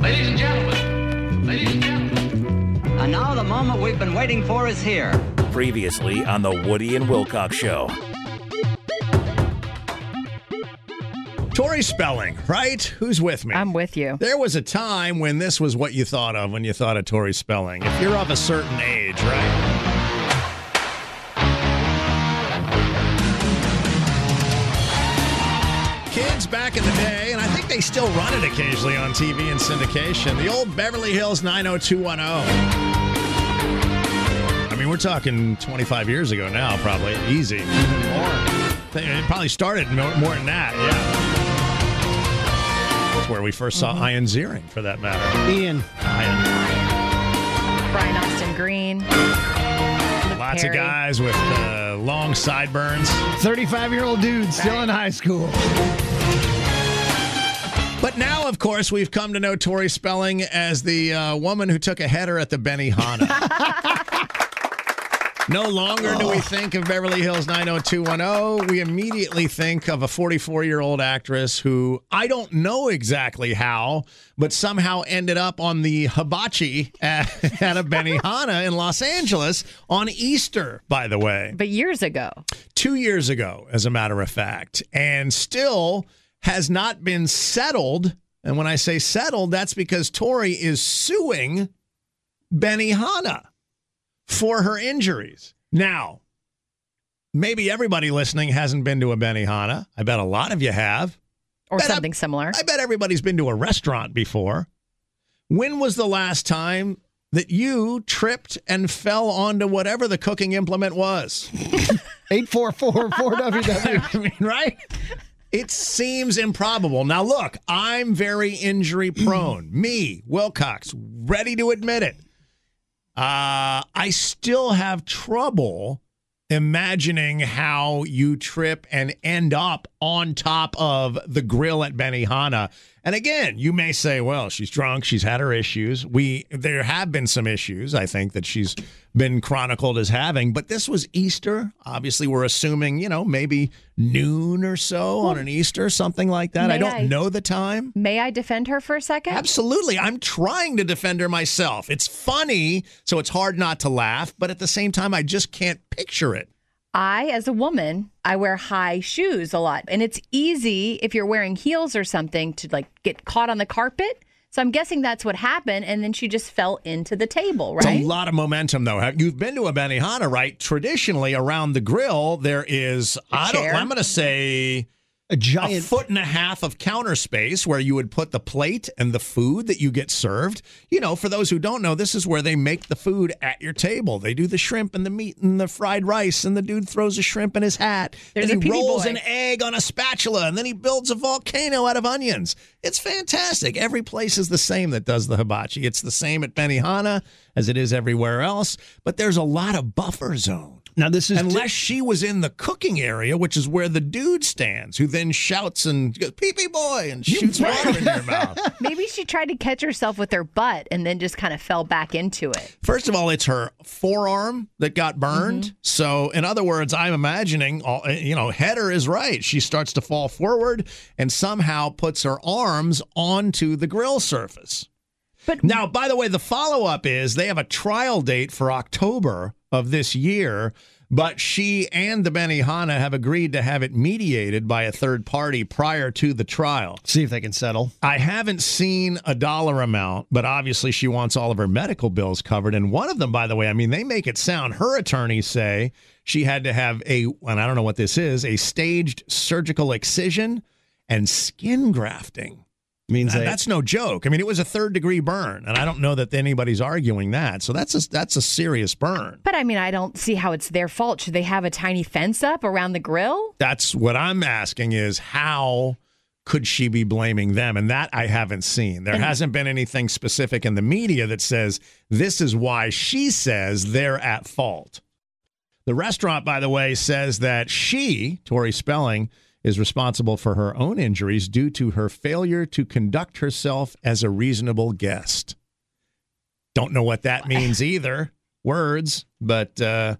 Ladies and gentlemen, ladies and gentlemen. And now the moment we've been waiting for is here. Previously on the Woody and Wilcox Show. Tori Spelling, right? Who's with me? I'm with you. There was a time when this was what you thought of when you thought of Tori Spelling. If you're of a certain age, right? Kids back in the day, and I think they still run it occasionally on TV and syndication. The old Beverly Hills 90210. I mean, we're talking 25 years ago now, probably. Easy. More. It probably started more, more than that, yeah. That's where we first saw Ian Ziering, for that matter. Ian. Ian. Brian Austin Green. Lots of guys with uh, long sideburns. 35 year old dude still in high school. But now, of course, we've come to know Tori Spelling as the uh, woman who took a header at the Benihana. no longer do we think of Beverly Hills 90210. We immediately think of a 44 year old actress who I don't know exactly how, but somehow ended up on the hibachi at, at a Benihana in Los Angeles on Easter, by the way But years ago. two years ago, as a matter of fact, and still has not been settled. And when I say settled, that's because Tori is suing Benihana for her injuries. Now, maybe everybody listening hasn't been to a Benihana. I bet a lot of you have. Or Bet I- something similar. I bet everybody's been to a restaurant before. When was the last time that you tripped and fell onto whatever the cooking implement was? 844 4WW. I mean, right? It seems improbable. Now, look, I'm very injury prone. Me, Wilcox, ready to admit it. Uh, I still have trouble imagining how you trip and end up on top of the grill at Benihana. And again, you may say, well, she's drunk, she's had her issues. We there have been some issues, I think, that she's been chronicled as having, but this was Easter. Obviously, we're assuming, you know, maybe noon or so on an Easter, something like that. I don't I- know the time. May I defend her for a second? Absolutely. I'm trying to defend her myself. It's funny, so it's hard not to laugh, but at the same time, I just can't picture it. I, as a woman, I wear high shoes a lot. And it's easy if you're wearing heels or something to like get caught on the carpet. So I'm guessing that's what happened. And then she just fell into the table, right? It's a lot of momentum, though. You've been to a Benihana, right? Traditionally, around the grill, there is, I don't. I'm going to say A a giant. foot and a half of counter space where you would put the plate and the food that you get served. You know, for those who don't know, this is where they make the food at your table. They do the shrimp and the meat and the fried rice, and the dude throws a shrimp in his hat. There's and he rolls boy. an egg on a spatula, and then he builds a volcano out of onions. It's fantastic. Every place is the same that does the hibachi. It's the same at Benihana as it is everywhere else, but there's a lot of buffer zone. Now, this is. Unless she was in the cooking area, which is where the dude stands, who then shouts and goes, pee pee boy, and shoots water in your mouth. Maybe she tried to catch herself with her butt and then just kind of fell back into it. First of all, it's her forearm that got burned. Mm-hmm. So, in other words, I'm imagining, eh, you know, header is right. She starts to fall forward and somehow puts her arms onto the grill surface. But Now, by the way, the follow up is they have a trial date for October of this year, but she and the Benihana have agreed to have it mediated by a third party prior to the trial. See if they can settle. I haven't seen a dollar amount, but obviously she wants all of her medical bills covered. And one of them, by the way, I mean, they make it sound, her attorneys say she had to have a, and I don't know what this is, a staged surgical excision and skin grafting. Means That- they, that's no joke. I mean, it was a third degree burn, and I don't know that anybody's arguing that. So that's a that's a serious burn. but I mean, I don't see how it's their fault. Should they have a tiny fence up around the grill? That's what I'm asking is how could she be blaming them? And that I haven't seen. There hasn't been anything specific in the media that says this is why she says they're at fault. The restaurant, by the way, says that she, Tori Spelling, is responsible for her own injuries due to her failure to conduct herself as a reasonable guest. Don't know what that means either. Words, but uh,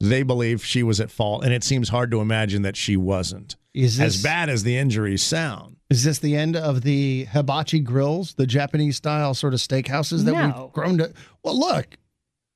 they believe she was at fault, and it seems hard to imagine that she wasn't. Is As bad as the injuries sound. Is this the end of the hibachi grills, the Japanese style sort of steakhouses that No. we've grown to? Well, look,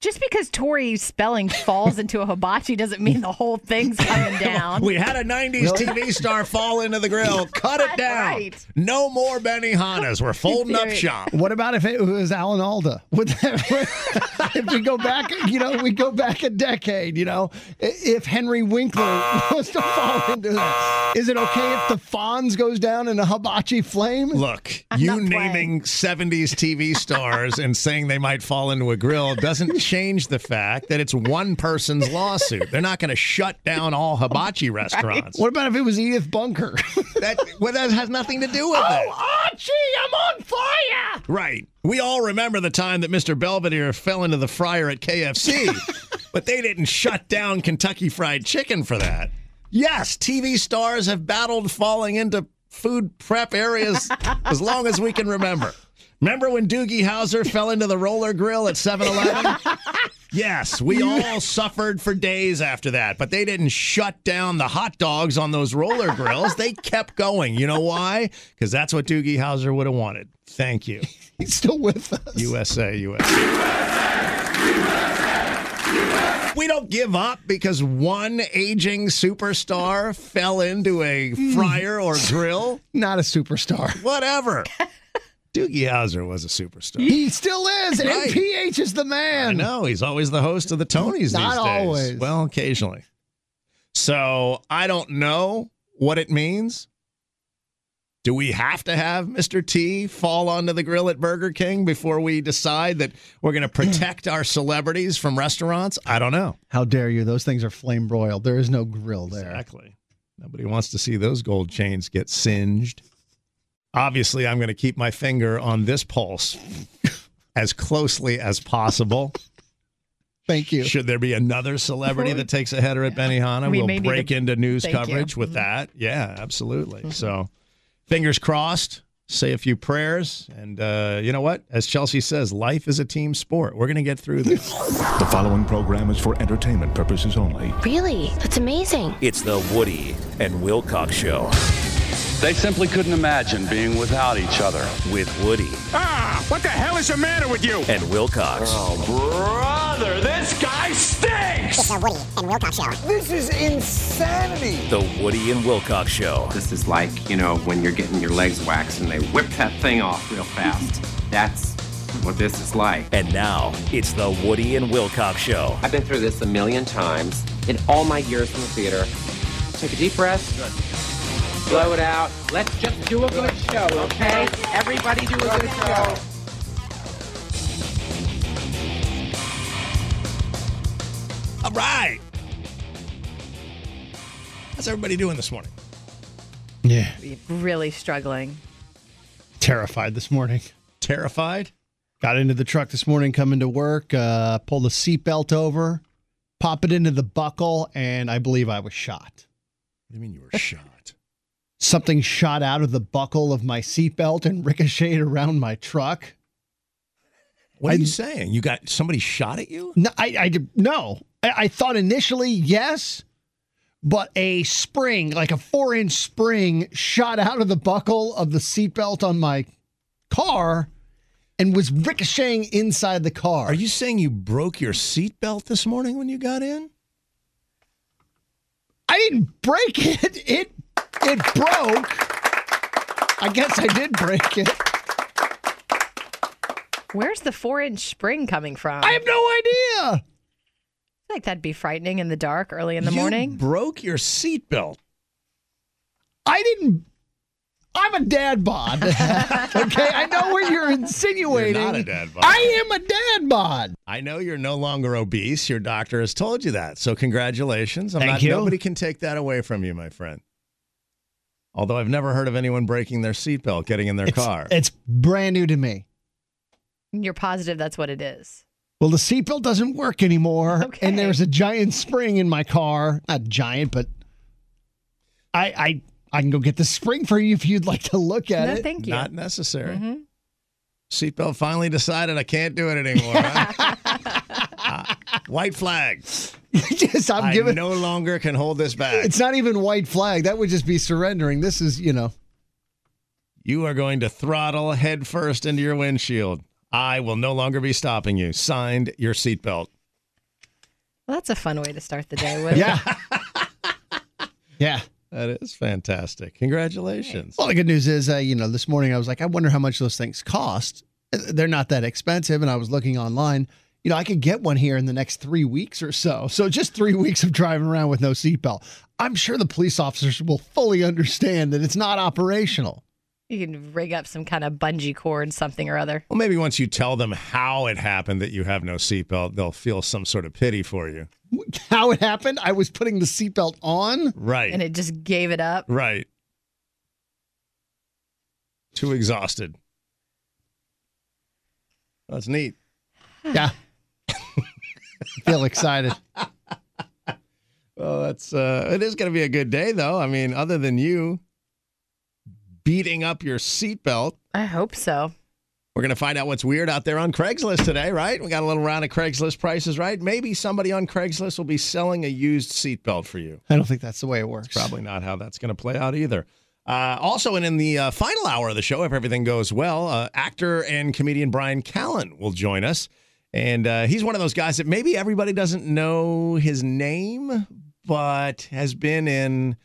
Just because Tori spelling falls into a hibachi doesn't mean the whole thing's coming down. We had a 90s TV star fall into the grill. Cut it down. Right. No more Benihanas. We're folding up Period. shop. what about if it was Alan Alda? Would that, if we go back, you know, we go back a decade, you know, if Henry Winkler was to fall into that, is it okay if the Fonz goes down in a hibachi flame? Look, I'm you not playing. naming 70s TV stars and saying they might fall into a grill doesn't change the fact that it's one person's lawsuit. They're not going to shut down all hibachi restaurants. What about if it was Edith Bunker? That, well, that has nothing to do with it. Oh, Archie, I'm on fire! Right. We all remember the time that Mr. Belvedere fell into the fryer at KFC, but they didn't shut down Kentucky Fried Chicken for that. Yes, TV stars have battled falling into food prep areas as long as we can remember. Remember when Doogie Howser fell into the roller grill at 7 Eleven? Yes, we all suffered for days after that, but they didn't shut down the hot dogs on those roller grills. They kept going. You know why? Because that's what Doogie Howser would have wanted. Thank you. He's still with us. USA, USA. We don't give up because one aging superstar fell into a hmm. fryer or grill. Not a superstar. Whatever. Doogie Howser was a superstar. He still is. And Right. PH is the man. I know. He's always the host of the Tonys these Not days. always. Well, occasionally. So I don't know what it means. Do we have to have Mr. T fall onto the grill at Burger King before we decide that we're going to protect our celebrities from restaurants? I don't know. How dare you? Those things are flame broiled. There is no grill there. Exactly. Nobody wants to see those gold chains get singed. Obviously, I'm going to keep my finger on this pulse as closely as possible. Thank you. Should there be another celebrity that takes a header at Benihana, We we'll break to- into news Thank you. Mm-hmm. coverage with that. Yeah, absolutely. So, fingers crossed. Say a few prayers, and uh, you know what? As Chelsea says, life is a team sport. We're going to get through this. The following program is for entertainment purposes only. Really? That's amazing. It's the Woody and Wilcox Show They simply couldn't imagine being without each other. with Woody Ah, what the hell is the matter with you? and Wilcox. Oh, brother, this guy stinks! It's The Woody and Wilcox Show. This is insanity! The Woody and Wilcox Show. This is like, you know, when you're getting your legs waxed and they whip that thing off real fast. That's what this is like. And now it's the Woody and Wilcox Show. I've been through this a million times in all my years in the theater. Take a deep breath. Blow it out. Let's just do a good show, okay? Everybody do a good show. All right. How's everybody doing this morning? Yeah. really struggling. Terrified this morning. Terrified? Got into the truck this morning coming to work, uh, pulled the seatbelt over, pop it into the buckle, and I believe I was shot. What do you mean you were shot? Something shot out of the buckle of my seatbelt and ricocheted around my truck. What are I- you saying? You got somebody shot at you? No, I, I no. I, I thought initially yes, but a spring, like a four inch spring, shot out of the buckle of the seatbelt on my car and was ricocheting inside the car. Are you saying you broke your seatbelt this morning when you got in? I didn't break it. It it broke. I guess I did break it. Where's the four inch spring coming from? I have no idea. I think that'd be frightening in the dark early in the You morning. broke your seatbelt. I didn't. I'm a dad bod. okay, I know what you're insinuating. You're not a dad bod. I am a dad bod. I know you're no longer obese. Your doctor has told you that. So congratulations. I'm Thank not, you. Nobody can take that away from you, my friend. Although I've never heard of anyone breaking their seatbelt getting in their It's, car. it's brand new to me. You're positive that's what it is. Well, the seatbelt doesn't work anymore, Okay. and there's a giant spring in my car. Not giant, but I I I can go get the spring for you if you'd like to look at no, it. thank you. Not necessary. Mm-hmm. Seatbelt finally decided I can't do it anymore. huh? Uh, white flag. Yes, I'm I giving. no longer can hold this back. It's not even white flag. That would just be surrendering. This is, you know, You are going to throttle head first into your windshield. I will no longer be stopping you. Signed your seatbelt. Well, that's a fun way to start the day. With. yeah, yeah. That is fantastic. Congratulations. Well, the good news is, uh, you know, this morning I was like, I wonder how much those things cost. They're not that expensive, and I was looking online. You know, I could get one here in the next three weeks or so. So just three weeks of driving around with no seatbelt. I'm sure the police officers will fully understand that it's not operational. You can rig up some kind of bungee cord, something or other. Well, maybe once you tell them how it happened that you have no seatbelt, they'll feel some sort of pity for you. How it happened? I was putting the seatbelt on. Right. And it just gave it up. right. Too exhausted. That's neat. Yeah. Feel excited. Well, that's uh it is going to be a good day though. I mean, other than you beating up your seatbelt, I hope so. we're going to find out what's weird out there on Craigslist today, right? We got a little round of Craigslist prices, right? Maybe somebody on Craigslist will be selling a used seatbelt for you. I don't think that's the way it works. Probably not how that's going to play out either. Uh, also, and in the uh, final hour of the show, if everything goes well, uh, actor and comedian Bryan Callen will join us. And uh, he's one of those guys that maybe everybody doesn't know his name, but has been in,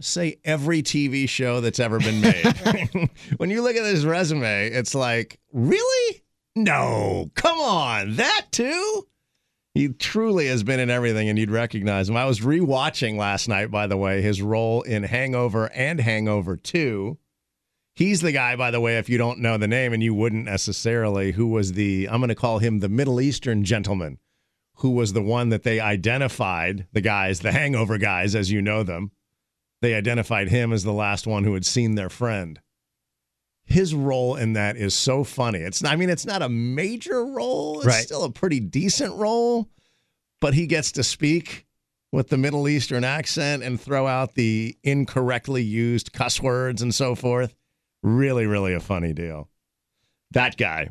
say, every TV show that's ever been made. when you look at his resume, it's like, really? No, come on, that too? He truly has been in everything, and you'd recognize him. I was rewatching last night, by the way, his role in Hangover and Hangover 2. He's the guy, by the way, if you don't know the name, and you wouldn't necessarily, who was the, I'm going to call him the Middle Eastern gentleman, who was the one that they identified, the guys, the Hangover guys, as you know them. They identified him as the last one who had seen their friend his role in that is so funny. It's I mean, it's not a major role. It's Right. still a pretty decent role, but he gets to speak with the Middle Eastern accent and throw out the incorrectly used cuss words and so forth. Really, really a funny deal. That guy.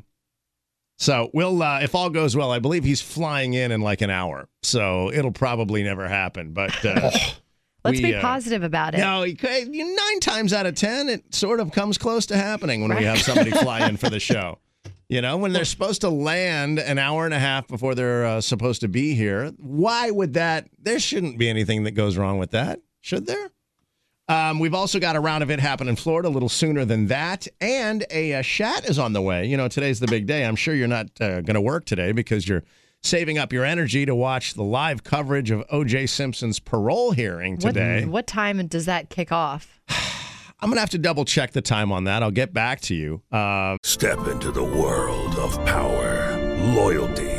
So we'll, uh, if all goes well, I believe he's flying in in like an hour. So it'll probably never happen. But uh, Let's we, be uh, positive about it. no, you- nine times out of ten, it sort of comes close to happening when we have somebody fly in for the show. You know, when they're supposed to land an hour and a half before they're uh, supposed to be here, why would that? There shouldn't be anything that goes wrong with that, should there? Um, we've also got a round of it happen in Florida a little sooner than that, and a, uh shat is on the way. You know, today's the big day. I'm sure you're not uh, going to work today because you're saving up your energy to watch the live coverage of O.J. Simpson's parole hearing What, today. what time does that kick off? I'm gonna have to double check the time on that. I'll get back to you. Uh, Step into the world of power, loyalty,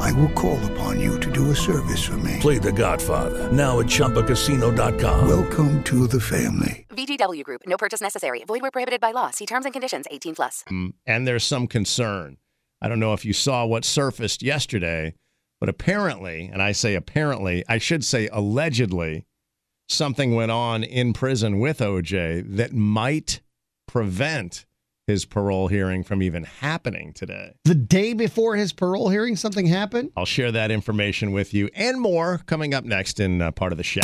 I will call upon you to do a service for me. Play The Godfather now at ChumbaCasino.com. Welcome to the family. VGW Group. No purchase necessary. Void where prohibited by law. See terms and conditions. 18 plus. Mm, and there's some concern. I don't know if you saw what surfaced yesterday, but apparently, and I say apparently, I should say allegedly, something went on in prison with OJ that might prevent his parole hearing from even happening today. The day before his parole hearing, something happened. I'll share that information with you and more coming up next in uh, part of the show.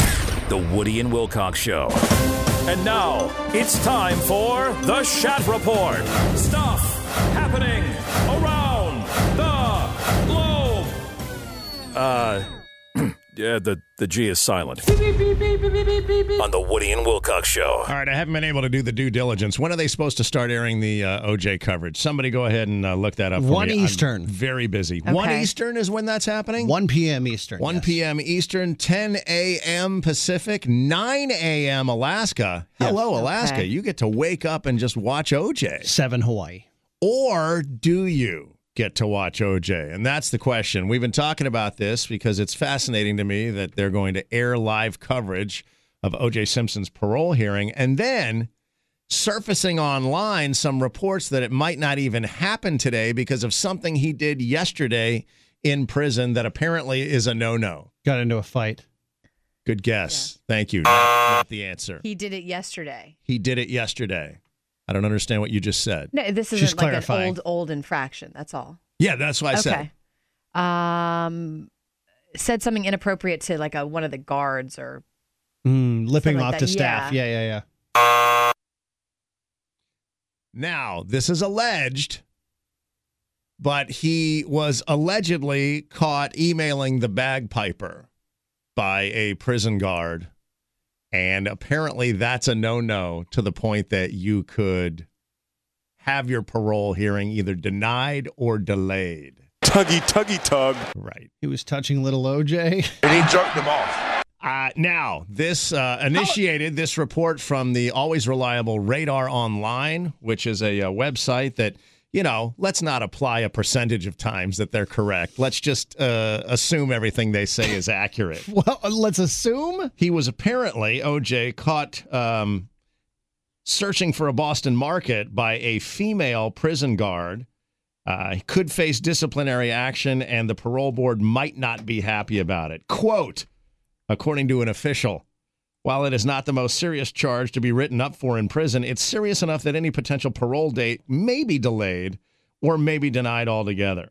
The Woody and Wilcox Show. And now it's time for the Shat Report. Stuff happening around the globe. Uh, uh, the the G is silent. On the Woody and Wilcox Show. All right, I haven't been able to do the due diligence. When are they supposed to start airing the uh, OJ coverage? Somebody go ahead and uh, look that up. For One me. I'm Eastern. very busy. One Eastern is when that's happening. 1 p.m. Eastern. 1 yes. p.m. Eastern, 10 a.m. Pacific, 9 a.m. Alaska. Hello, Alaska. Okay. You get to wake up and just watch OJ. 7 Hawaii. Or do you get to watch OJ? And that's the question. We've been talking about this because it's fascinating to me that they're going to air live coverage of OJ Simpson's parole hearing and then surfacing online some reports that it might not even happen today because of something he did yesterday in prison that apparently is a no-no. Got into a fight. Good guess. Thank you. Not, not the answer. He did it yesterday. He did it yesterday. I don't understand what you just said. No, this isn't like an old, old infraction. That's all. Yeah, that's what I said. okay. Um, said something inappropriate to like a one of the guards or Mm, lipping off like to staff. yeah. Yeah, yeah, yeah. Now, this is alleged, but he was allegedly caught emailing the bagpiper by a prison guard. And apparently, that's a no no to the point that you could have your parole hearing either denied or delayed. Tuggy, tuggy, tug. Right. He was touching little OJ. And he jerked him off. Uh, now, this uh, initiated this report from the always reliable Radar Online, which is a, uh website that, you know, let's not apply a percentage of times that they're correct. Let's just uh, assume everything they say is accurate. Well, let's assume. He was apparently, OJ, caught um, searching for a Boston market by a female prison guard. Uh, he could face disciplinary action, and the parole board might not be happy about it. Quote, according to an official, while it is not the most serious charge to be written up for in prison, it's serious enough that any potential parole date may be delayed or may be denied altogether.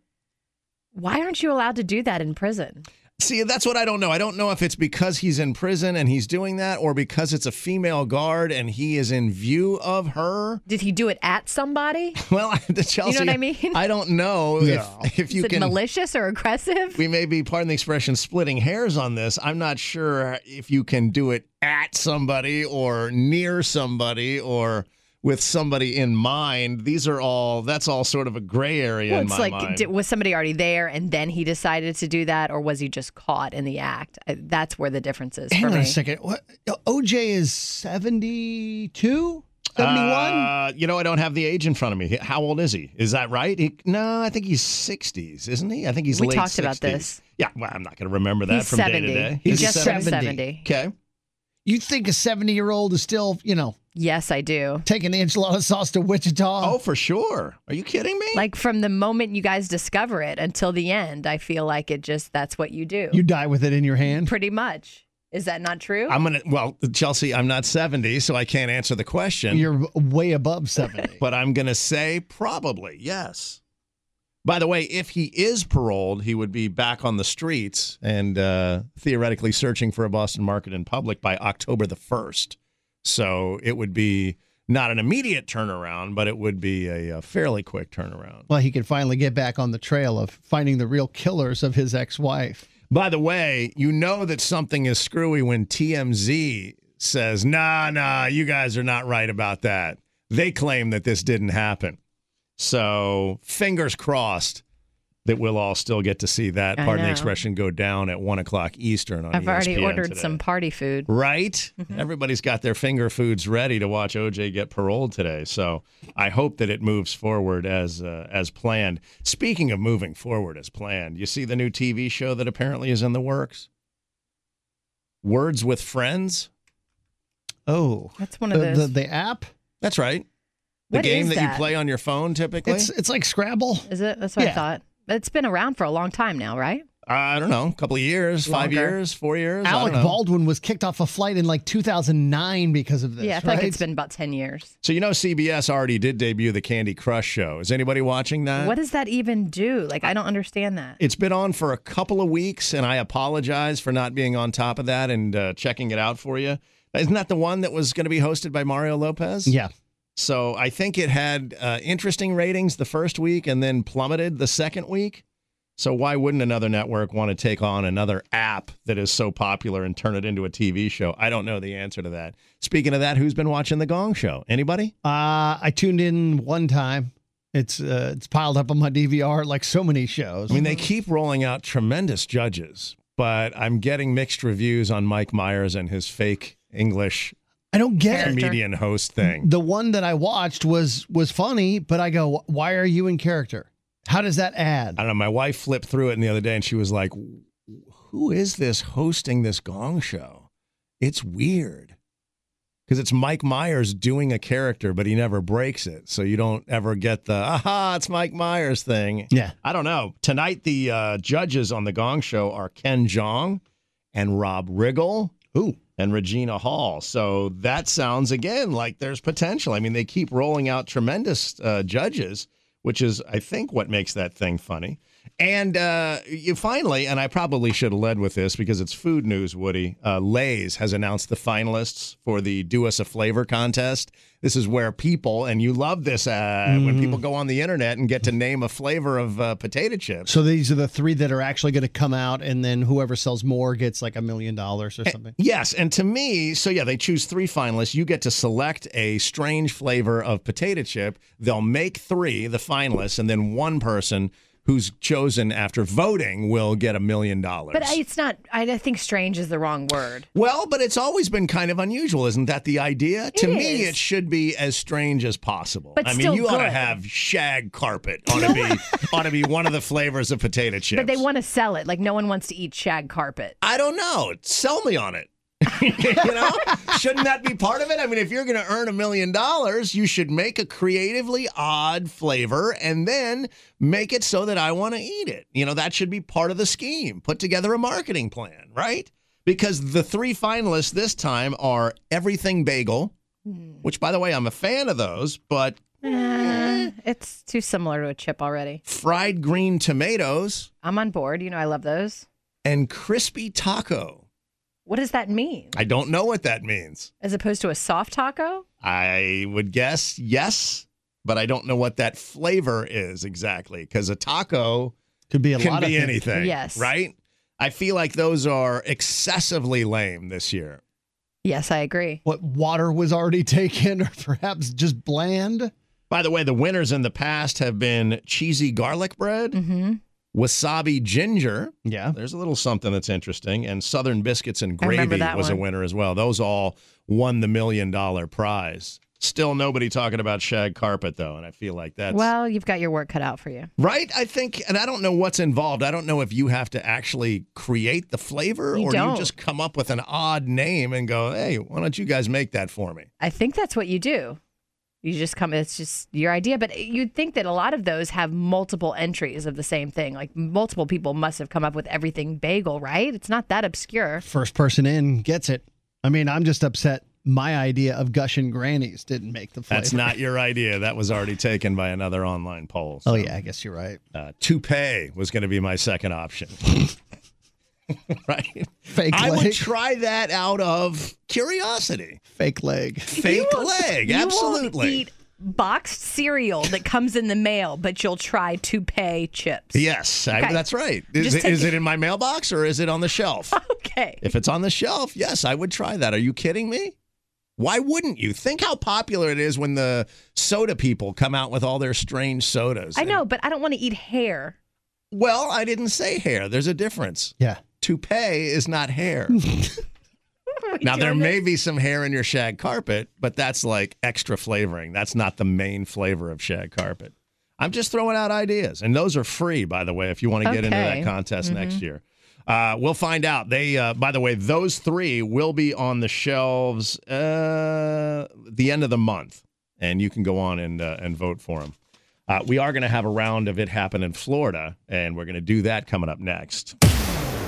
why aren't you allowed to do that in prison? See, that's what I don't know. I don't know if it's because he's in prison and he's doing that or because it's a female guard and he is in view of her. Did he do it at somebody? Well, the Chelsea, You know what I mean? I don't know No. if, if you Is it can. malicious or aggressive? we may be, pardon the expression, splitting hairs on this. I'm not sure if you can do it at somebody or near somebody or with somebody in mind. These are all, that's all sort of a gray area Well, in it's my like, mind. did, was somebody already there and then he decided to do that, or was he just caught in the act? That's where the difference is Hang for on me. a second. What? OJ is 72? 71? Uh, you know, I don't have the age in front of me. How old is he? Is that right? He, no, I think he's 60s, isn't he? I think he's We late talked about this. Yeah, well, I'm not going to remember that He's from 70. day to day. He He's just 70. 70. Okay. you think a 70 year old is still, you know, Yes, I do. taking the enchilada sauce to Wichita? Oh, for sure. Are you kidding me? Like from the moment you guys discover it until the end, I feel like it just that's what you do. You die with it in your hand? Pretty much. Is that not true? I'm going to, well, Chelsea, I'm not 70, so I can't answer the question. You're way above 70. but I'm going to say probably, yes. By the way, if he is paroled, he would be back on the streets and uh, theoretically searching for a Boston market in public by October the 1st. So it would be not an immediate turnaround, but it would be a, a fairly quick turnaround. well, he could finally get back on the trail of finding the real killers of his ex wife. By the way, you know that something is screwy when TMZ says, nah, nah, you guys are not right about that. They claim that this didn't happen. So fingers crossed that we'll all still get to see that, I pardon the know. expression, go down at 1 o'clock Eastern on I've already ESPN ordered today. some party food. Right? Mm-hmm. Everybody's got their finger foods ready to watch OJ get paroled today. So I hope that it moves forward as uh, as planned. Speaking of moving forward as planned, you see the new TV show that apparently is in the works? Words with Friends? Oh. That's one of the, those. the, the app? That's right. The What game is that, you that? play on your phone typically? It's it's like Scrabble. Is it? That's what Yeah. I thought. It's been around for a long time now, right? I don't know, a couple of years, five Longer. years, four years. I Alec don't know. Baldwin was kicked off a flight in like 2009 because of this. yeah, I feel right? like it's been about 10 years. So you know CBS already did debut the Candy Crush show. Is anybody watching that? what does that even do? Like, I don't understand that. It's been on for a couple of weeks, and I apologize for not being on top of that and uh, checking it out for you. Isn't that the one that was going to be hosted by Mario Lopez? Yeah. So I think it had uh, interesting ratings the first week and then plummeted the second week. So why wouldn't another network want to take on another app that is so popular and turn it into a TV show? I don't know the answer to that. Speaking of that, who's been watching the Gong Show? Anybody? Uh, I tuned in one time. It's uh, it's piled up on my DVR like so many shows. I mean, they keep rolling out tremendous judges, but I'm getting mixed reviews on Mike Myers and his fake English I don't get it. comedian host thing. The one that I watched was was funny, but I go, why are you in character? How does that add? I don't know. My wife flipped through it the other day and she was like, Who is this hosting this gong show? It's weird. Because it's Mike Myers doing a character, but he never breaks it. So you don't ever get the, aha, it's Mike Myers thing. Yeah. I don't know. Tonight, the uh, judges on the gong show are Ken Jeong and Rob Riggle. Ooh. And Regina Hall. So that sounds, again, like there's potential. I mean, they keep rolling out tremendous uh, judges which is, I think, what makes that thing funny. And uh, you finally, and I probably should have led with this because it's food news, Woody. Uh, Lay's has announced the finalists for the Do Us a Flavor contest. This is where people, and you love this uh, Mm. when people go on the internet and get to name a flavor of uh, potato chips. So these are the three that are actually going to come out, and then whoever sells more gets like a million dollars or something. Yes, and to me, so yeah, they choose three finalists. You get to select a strange flavor of potato chip. They'll make three, the finalists, and then one person who's chosen after voting will get a million dollars. But it's not. I think strange is the wrong word. Well, but it's always been kind of unusual, isn't that the idea? to It me, it should be as strange as possible. But I mean, you ought to have shag carpet. Ought to be ought to be one of the flavors of potato chips. But they want to sell it. Like no one wants to eat shag carpet. I don't know. Sell me on it. you know, shouldn't that be part of it? I mean, if you're going to earn a million dollars, you should make a creatively odd flavor and then make it so that I want to eat it. You know, that should be part of the scheme. Put together a marketing plan, right? Because the three finalists this time are Everything Bagel, which, by the way, I'm a fan of those, but Eh, it's too similar to a chip already. fried green tomatoes I'm on board. You know, I love those. and crispy taco. What does that mean? I don't know what that means. As opposed to a soft taco? I would guess yes, but I don't know what that flavor is exactly because a taco Could be a can lot of be things. anything. Yes. Right? I feel like those are excessively lame this year. Yes, I agree. What water was already taken, or perhaps just bland. By the way, the winners in the past have been cheesy garlic bread, Mm-hmm. Wasabi ginger. Yeah. There's a little something that's interesting. And Southern biscuits and gravy was one. a winner as well. Those all won the million dollar prize. Still nobody talking about shag carpet though, and I feel like that's Well, you've got your work cut out for you. Right? I think, and I don't know what's involved. I don't know if you have to actually create the flavor You or do don't. you just come up with an odd name and go, hey, why don't you guys make that for me? I think that's what you do. You just come, it's just your idea. But you'd think that a lot of those have multiple entries of the same thing. Like multiple people must have come up with everything bagel, right? It's not that obscure. First person in gets it. I mean, I'm just upset. My idea of gushing grannies didn't make the flavor. That's not your idea. That was already taken by another online poll. Oh yeah, I guess you're right. Uh, toupee was going to be my second option. right? Fake I would try that out of curiosity. Fake leg. Fake You won't- leg. you won't Absolutely. eat boxed cereal that comes in the mail, but you'll try toupee chips. Yes, I, that's right. Is, Just it, take is it- it in my mailbox or is it on the shelf? Okay. If it's on the shelf, yes, I would try that. Are you kidding me? Why wouldn't you? Think how popular it is when the soda people come out with all their strange sodas. I And- know, but I don't want to eat hair. well, I didn't say hair. There's a difference. Yeah. Toupee is not hair. Now, there doing may be some hair in your shag carpet, but that's like extra flavoring. That's not the main flavor of shag carpet. I'm just throwing out ideas. And those are free, by the way, if you want to get into that contest Mhm. next year. Uh, we'll find out. They, uh, by the way, those three will be on the shelves uh, the end of the month, and you can go on and uh, and vote for them. Uh, we are going to have a round of it happen in Florida, and we're going to do that coming up next.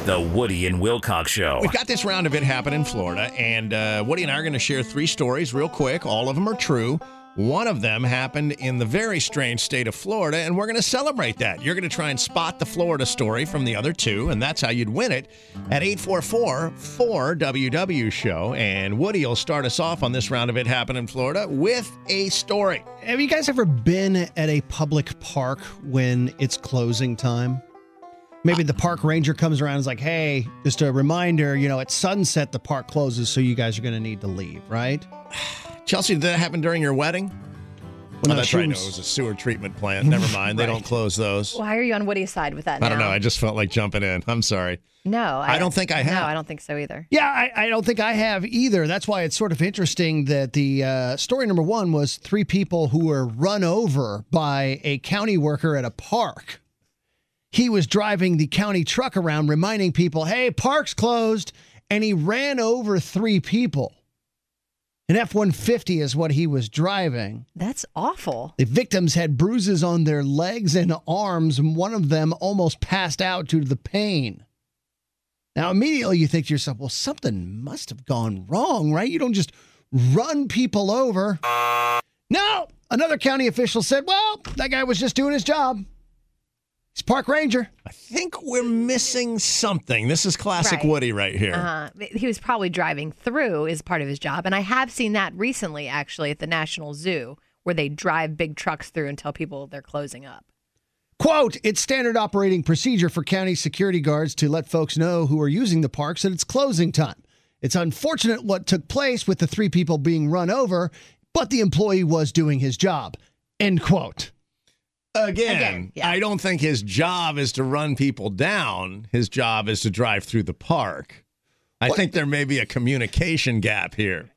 The Woody and Wilcox Show. We've got this round of it happen in Florida, and uh, Woody and I are going to share three stories real quick. All of them are true. One of them happened in the very strange state of Florida, and we're going to celebrate that. You're going to try and spot the Florida story from the other two, and that's how you'd win it at 844 4WW Show. And Woody will start us off on this round of it happen in Florida with a story. Have you guys ever been at a public park when it's closing time? Maybe the park ranger comes around and is like, hey, just a reminder, you know, at sunset, the park closes, so you guys are going to need to leave, right? Chelsea, did that happen during your wedding? Well, oh, no, that's she right. No, it was a sewer treatment plant. Never mind. They don't close those. Why are you on Woody's side with that? I don't know. I just felt like jumping in. I'm sorry. no, I don't think I have. No, I don't think so either. Yeah, I, I don't think I have either. That's why it's sort of interesting that the uh, story number one was three people who were run over by a county worker at a park. He was driving the county truck around, reminding people, hey, park's closed. And he ran over three people. An F 150 is what he was driving. That's awful. The victims had bruises on their legs and arms, and one of them almost passed out due to the pain. Now, immediately you think to yourself, well, something must have gone wrong, right? You don't just run people over. No, another county official said, well, that guy was just doing his job. He's park ranger. I think we're missing something. This is classic Right. Woody right here. Uh, he was probably driving through is part of his job, and I have seen that recently, actually, at the National Zoo, where they drive big trucks through and tell people they're closing up. Quote, it's standard operating procedure for county security guards to let folks know who are using the parks that it's closing time. It's unfortunate what took place with the three people being run over, but the employee was doing his job. End quote. Again, I don't think his job is to run people down. His job is to drive through the park. I think there may be a communication gap here.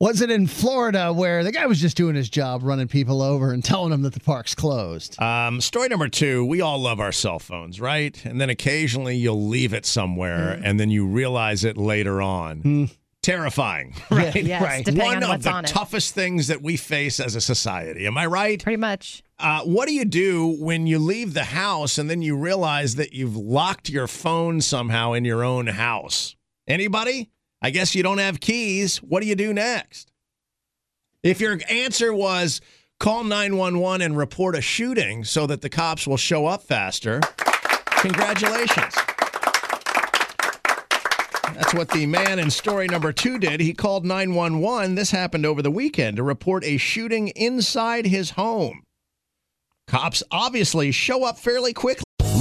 Was it in Florida where the guy was just doing his job, running people over and telling them that the park's closed? Um, story number two we all love our cell phones, right? And then occasionally you'll leave it somewhere and then you realize it later on. Terrifying, right? Yes, Right. depending One on of what's the on it. toughest things that we face as a society. Am I right? Pretty much. Uh, what do you do when you leave the house and then you realize that you've locked your phone somehow in your own house? Anybody? I guess you don't have keys. What do you do next? If your answer was call 911 and report a shooting so that the cops will show up faster, congratulations. That's what the man in story number two did. He called 911. This happened over the weekend to report a shooting inside his home. Cops obviously show up fairly quickly.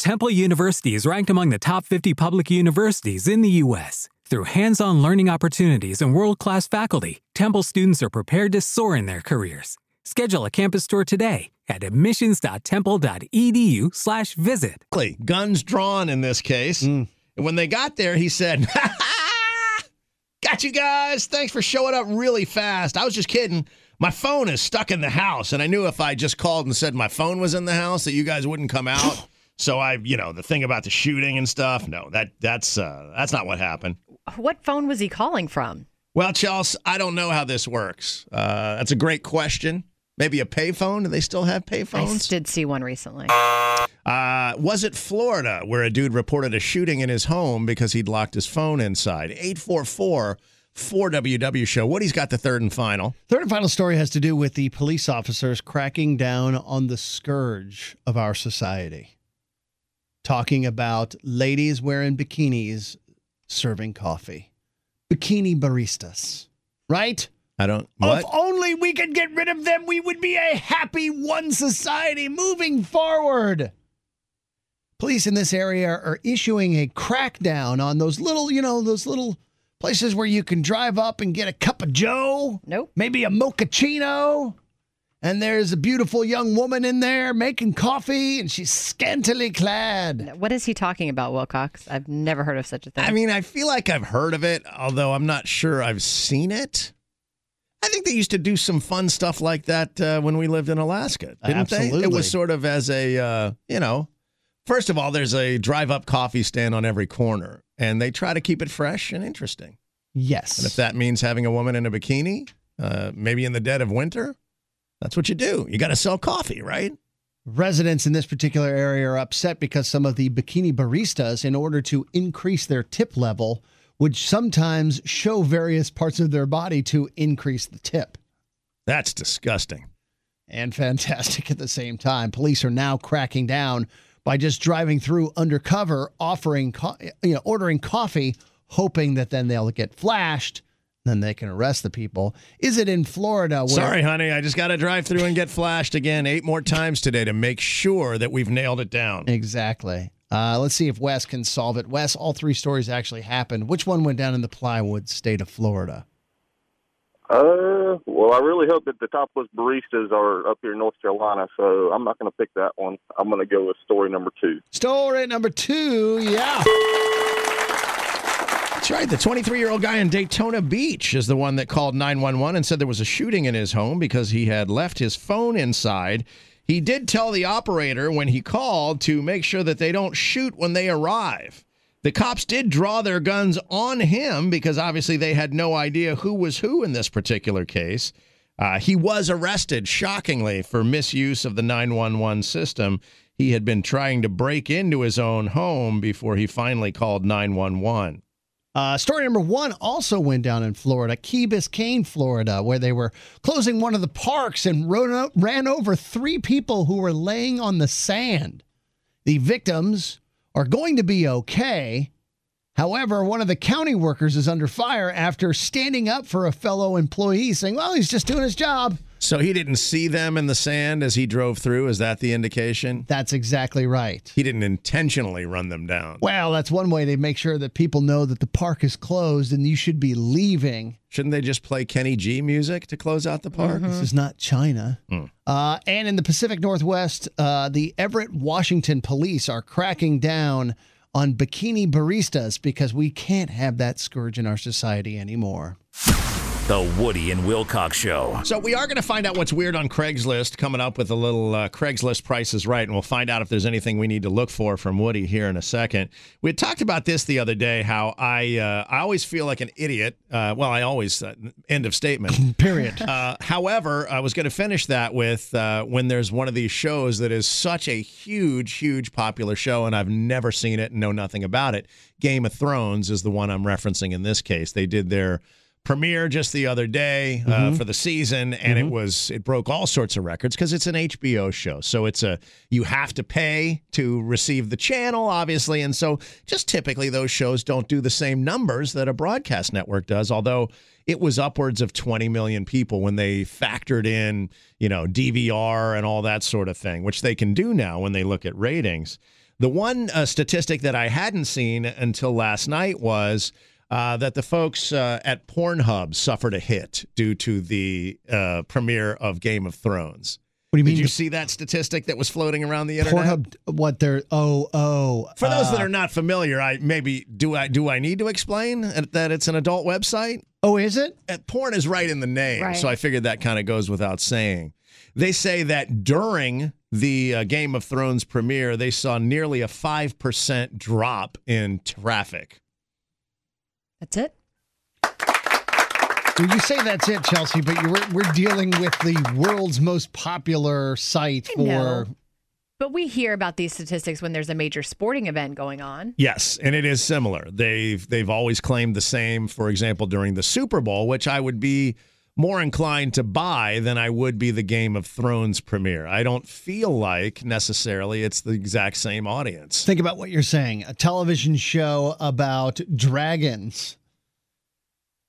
Temple University is ranked among the top 50 public universities in the U.S. Through hands on learning opportunities and world class faculty, Temple students are prepared to soar in their careers. Schedule a campus tour today at admissions.temple.edu/slash visit. Guns drawn in this case. Mm. And when they got there, he said, Got you guys. Thanks for showing up really fast. I was just kidding. My phone is stuck in the house, and I knew if I just called and said my phone was in the house that you guys wouldn't come out. So I, you know, the thing about the shooting and stuff, no, that that's uh, that's not what happened. What phone was he calling from? Well, Chelsea, I don't know how this works. Uh, that's a great question. Maybe a payphone? Do they still have payphones? I did see one recently. Uh, was it Florida where a dude reported a shooting in his home because he'd locked his phone inside? 844 4WW show. Woody's got the third and final. Third and final story has to do with the police officers cracking down on the scourge of our society. Talking about ladies wearing bikinis serving coffee. Bikini baristas, right? I don't. What? If only we could get rid of them, we would be a happy one society moving forward. Police in this area are issuing a crackdown on those little, you know, those little places where you can drive up and get a cup of Joe. Nope. Maybe a mochaccino. And there's a beautiful young woman in there making coffee, and she's scantily clad. What is he talking about, Wilcox? I've never heard of such a thing. I mean, I feel like I've heard of it, although I'm not sure I've seen it. I think they used to do some fun stuff like that uh, when we lived in Alaska, didn't they? It was sort of as a, uh, you know, first of all, there's a drive up coffee stand on every corner, and they try to keep it fresh and interesting. Yes. And if that means having a woman in a bikini, uh, maybe in the dead of winter, that's what you do. You got to sell coffee, right? Residents in this particular area are upset because some of the bikini baristas, in order to increase their tip level, would sometimes show various parts of their body to increase the tip. That's disgusting. And fantastic at the same time. Police are now cracking down by just driving through undercover, offering, co- you know, ordering coffee, hoping that then they'll get flashed, then they can arrest the people. Is it in Florida? Where- Sorry, honey. I just got to drive through and get flashed again eight more times today to make sure that we've nailed it down. Exactly. Uh, let's see if Wes can solve it. Wes, all three stories actually happened. Which one went down in the plywood state of Florida? Uh, well, I really hope that the topless baristas are up here in North Carolina, so I'm not going to pick that one. I'm going to go with story number two. Story number two, yeah. That's right. The 23 year old guy in Daytona Beach is the one that called 911 and said there was a shooting in his home because he had left his phone inside. He did tell the operator when he called to make sure that they don't shoot when they arrive. The cops did draw their guns on him because obviously they had no idea who was who in this particular case. Uh, he was arrested, shockingly, for misuse of the 911 system. He had been trying to break into his own home before he finally called 911. Uh, story number one also went down in Florida, Key Biscayne, Florida, where they were closing one of the parks and ran, ran over three people who were laying on the sand. The victims are going to be okay. However, one of the county workers is under fire after standing up for a fellow employee, saying, Well, he's just doing his job. So he didn't see them in the sand as he drove through. Is that the indication? That's exactly right. He didn't intentionally run them down. Well, that's one way to make sure that people know that the park is closed and you should be leaving. Shouldn't they just play Kenny G music to close out the park? This is not China. Mm. Uh, and in the Pacific Northwest, uh, the Everett, Washington police are cracking down on bikini baristas because we can't have that scourge in our society anymore. The Woody and Wilcox Show. So we are going to find out what's weird on Craigslist. Coming up with a little uh, Craigslist prices right, and we'll find out if there's anything we need to look for from Woody here in a second. We had talked about this the other day. How I uh, I always feel like an idiot. Uh, well, I always uh, end of statement. Period. Uh, however, I was going to finish that with uh, when there's one of these shows that is such a huge, huge popular show, and I've never seen it and know nothing about it. Game of Thrones is the one I'm referencing in this case. They did their premiere just the other day uh, Mhm. for the season and it was it broke all sorts of records because it's an HBO show. So it's a you have to pay to receive the channel obviously and so just typically those shows don't do the same numbers that a broadcast network does although it was upwards of 20 million people when they factored in you know DVR and all that sort of thing which they can do now when they look at ratings. The one uh, statistic that I hadn't seen until last night was uh, that the folks uh, at Pornhub suffered a hit due to the uh, premiere of Game of Thrones. What do you mean? Did you see that statistic that was floating around the internet? Pornhub, what they're, oh, oh. For those that uh, are not familiar, I maybe do I do I need to explain that it's an adult website? Oh, is it? Uh, porn is right in the name, Right. so I figured that kind of goes without saying. They say that during the uh, Game of Thrones premiere, they saw nearly a five percent drop in traffic. That's it. Well, you say that's it, Chelsea, but you we're, we're dealing with the world's most popular site I for. know. But we hear about these statistics when there's a major sporting event going on. Yes, and it is similar. They've they've always claimed the same. For example, during the Super Bowl, which I would be more inclined to buy than I would be the Game of Thrones premiere. I don't feel like necessarily it's the exact same audience. Think about what you're saying a television show about dragons.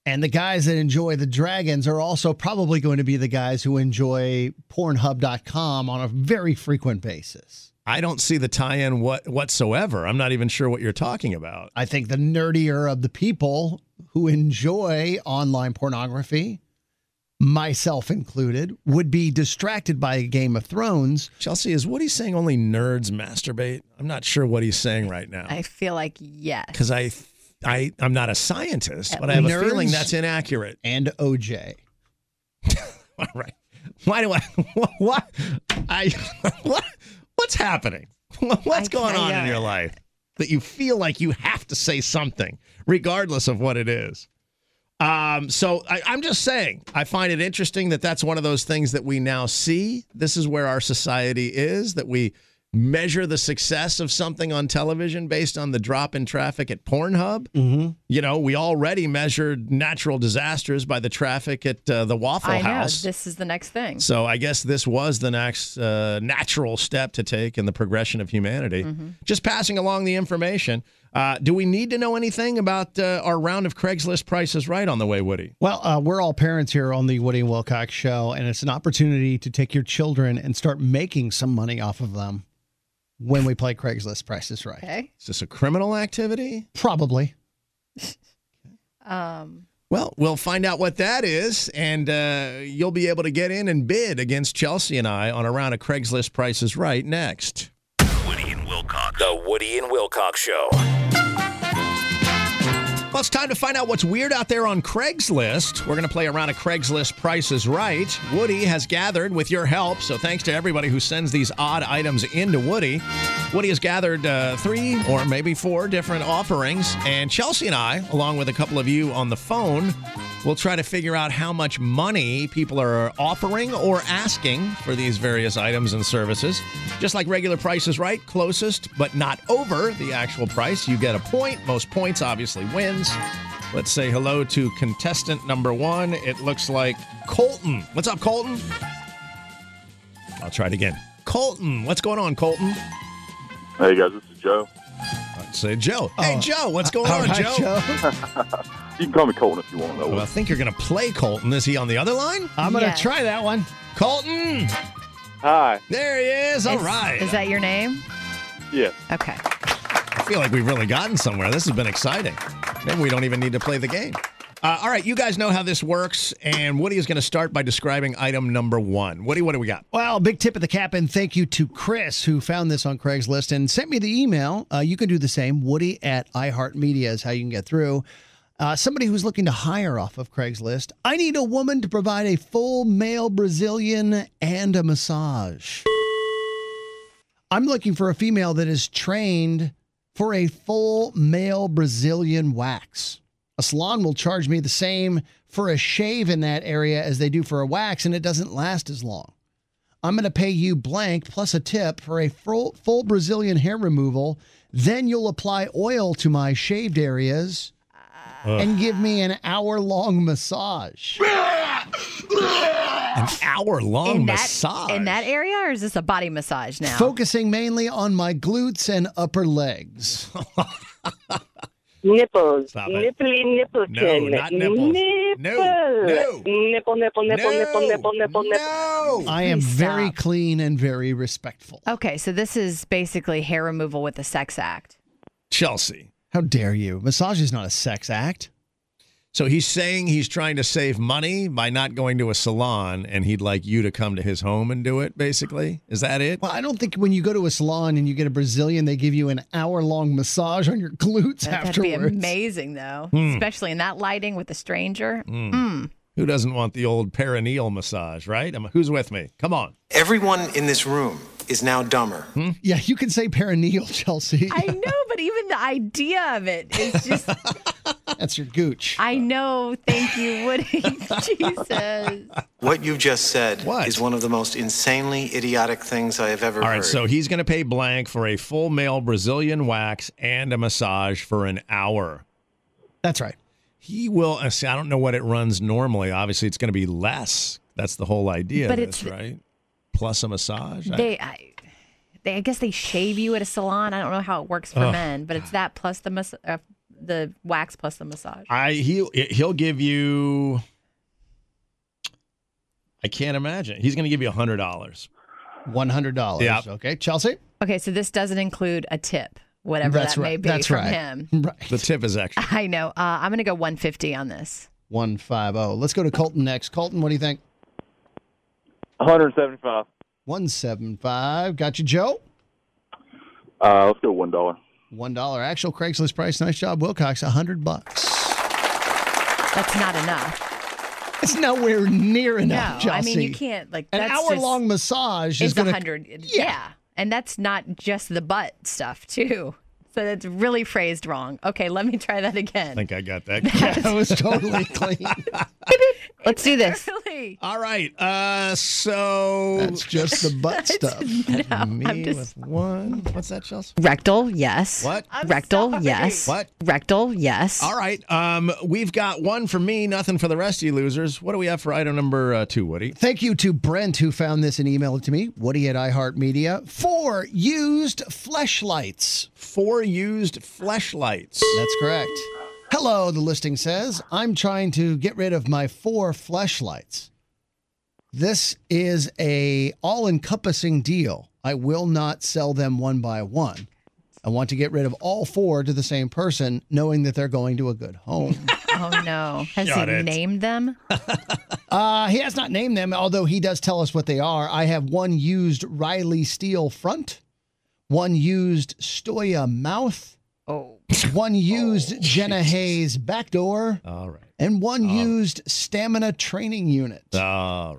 And the guys that enjoy the dragons are also probably going to be the guys who enjoy Pornhub.com on a very frequent basis. I don't see the tie-in what whatsoever. I'm not even sure what you're talking about. I think the nerdier of the people who enjoy online pornography, myself included, would be distracted by Game of Thrones. Chelsea, is what he's saying only nerds masturbate? I'm not sure what he's saying right now. I feel like yes. Because I, I, I'm not a scientist, but I have a feeling that's inaccurate. And OJ. All right. Why do I? What? I? What? What's happening? What's I- going on in your life that you feel like you have to say something, regardless of what it is? Um, so I, I'm just saying, I find it interesting that that's one of those things that we now see. This is where our society is, that we measure the success of something on television based on the drop in traffic at Pornhub. Mm-hmm. You know, we already measured natural disasters by the traffic at uh, the Waffle I know. House. This is the next thing. So I guess this was the next uh, natural step to take in the progression of humanity. Mm-hmm. Just passing along the information. Uh, do we need to know anything about uh, our round of Craigslist prices right on the way, Woody? Well, uh, we're all parents here on the Woody and Wilcox show, and it's an opportunity to take your children and start making some money off of them when we play Craigslist Prices Right. Okay. Is this a criminal activity? Probably. Um, Well, we'll find out what that is, and uh, you'll be able to get in and bid against Chelsea and I on a round of Craigslist Prices Right next. Wilcox. The Woody and Wilcox Show. Well, it's time to find out what's weird out there on Craigslist. We're going to play around a Craigslist Prices Right. Woody has gathered with your help, so thanks to everybody who sends these odd items into Woody. Woody has gathered uh, three or maybe four different offerings, and Chelsea and I, along with a couple of you on the phone, will try to figure out how much money people are offering or asking for these various items and services. Just like regular prices right, closest but not over the actual price, you get a point. Most points obviously wins. Let's say hello to contestant number one. It looks like Colton. What's up, Colton? I'll try it again. Colton, what's going on, Colton? Hey guys, this is Joe. I'd say Joe. Oh. Hey, Joe, what's going all on, right, Joe? You can call me Colton if you want. Though. Well, I think you're going to play Colton. Is he on the other line? I'm going to Yes. try that one. Colton! Hi. There he is. All is, right. Is that your name? Yeah. Okay. Feel like we've really gotten somewhere. This has been exciting. Maybe we don't even need to play the game. Uh, all right, you guys know how this works, and Woody is going to start by describing item number one. Woody, what do we got? Well, big tip of the cap, and thank you to Chris who found this on Craigslist and sent me the email. Uh, you can do the same. Woody at iHeartMedia is how you can get through. Uh, somebody who's looking to hire off of Craigslist. I need a woman to provide a full male Brazilian and a massage. I'm looking for a female that is trained for a full male Brazilian wax. A salon will charge me the same for a shave in that area as they do for a wax, and it doesn't last as long. I'm going to pay you blank plus a tip for a full, full Brazilian hair removal. Then you'll apply oil to my shaved areas and give me an hour long massage. An hour long in massage. in that area, or is this a body massage now? Focusing mainly on my glutes and upper legs. Nipples. Stop it. Nipply nipple No, not nipples. Nipple. No, no. Nipple, nipple, nipple, nipple, No. nipple, nipple, nipple. No. I am Please very stop. clean and very respectful. Okay, so this is basically hair removal with a sex act. Chelsea. How dare you? Massage is not a sex act. So he's saying he's trying to save money by not going to a salon, and he'd like you to come to his home and do it, basically. Is that it? Well, I don't think when you go to a salon and you get a Brazilian, they give you an hour long massage on your glutes That'd be amazing, though, Hmm. especially in that lighting with a stranger. Mm. Mm. Who doesn't want the old perineal massage, right? I'm- who's with me? Come on. Everyone in this room is now dumber. Yeah, you can say perineal, Chelsea. I know, but even the idea of it is just. That's your gooch. I know. Thank you, Woody. Jesus. What you just said What? is one of the most insanely idiotic things I have ever All right, heard. All right, so he's going to pay blank for a full male Brazilian wax and a massage for an hour. That's right. He will. uh, See, I don't know what it runs normally. Obviously, it's going to be less. That's the whole idea. But of it's- right. Plus a massage. I- They, I, they, I guess they shave you at a salon. I don't know how it works for Ugh. men, but it's that plus the mas- uh, the wax plus the massage. I he he'll give you. I can't imagine. He's going to give you a hundred dollars. One hundred dollars. Yeah. Okay, Chelsea. Okay, so this doesn't include a tip, whatever That's that right. may be That's from right. him. Right. The tip is extra. I know. Uh, I'm going to go 150 on this. One five zero. Let's go to Colton next. Colton, what do you think? 175. One seven five. Got you, Joe. Uh, let's go one dollar. One dollar. Actual Craigslist price. Nice job, Wilcox. A hundred bucks. That's not enough. It's nowhere near enough, no, I mean you can't like An that's hour just- long massage is a going to hundred. Yeah. and that's not just the butt stuff too. So that's really phrased wrong. Okay, let me try that again. I think I got that. That was totally clean. Let's do this. Really? All right. Uh, so That's just the butt stuff. me I'm just- with one. What's that, Chelsea? Rectal, yes. What? Rectal, sorry. yes. What? Rectal, yes. All right. Um, we've got one for me, nothing for the rest of you losers. What do we have for item number uh, two, Woody? Thank you to Brent who found this and emailed it to me. Woody at iHeartMedia. Four used fleshlights. Four used fleshlights. That's correct. Hello, the listing says. I'm trying to get rid of my four fleshlights. This is a all-encompassing deal. I will not sell them one by one. I want to get rid of all four to the same person, knowing that they're going to a good home. Oh no. Has Got he it. named them? Uh, he has not named them, although he does tell us what they are. I have one used Riley Steele front, one used Stoya mouth, oh, one oh, used Jenna Haze back door, All right. and one used stamina training unit. All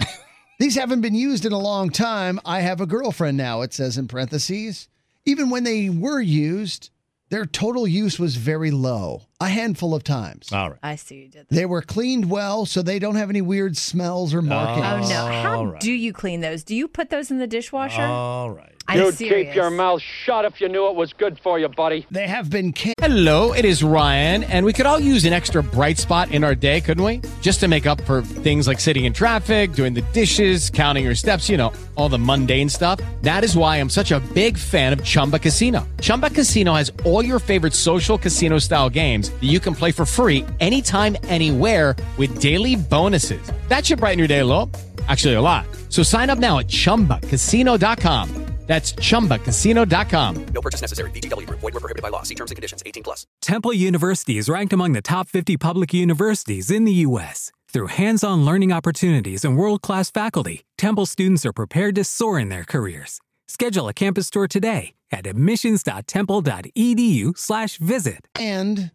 right. These haven't been used in a long time. I have a girlfriend now, it says in parentheses. Even when they were used, their total use was very low, a handful of times. All right. I see you did. They were cleaned well, so they don't have any weird smells or markings. Oh, oh no. How All right. do you clean those? Do you put those in the dishwasher? All right. I'm You'd serious. keep your mouth shut if you knew it was good for you, buddy. They have been can- Hello, it is Ryan, and we could all use an extra bright spot in our day, couldn't we? Just to make up for things like sitting in traffic, doing the dishes, counting your steps, you know, all the mundane stuff. That is why I'm such a big fan of Chumba Casino. Chumba Casino has all your favorite social casino style games that you can play for free anytime, anywhere with daily bonuses. That should brighten your day a little. Actually, a lot. So sign up now at chumbacasino.com. That's chumbacasino.com. No purchase necessary. VGW Group. Void were prohibited by law. See terms and conditions. 18 plus. Temple University is ranked among the top 50 public universities in the U.S. Through hands-on learning opportunities and world-class faculty, Temple students are prepared to soar in their careers. Schedule a campus tour today at admissions.temple.edu slash visit. and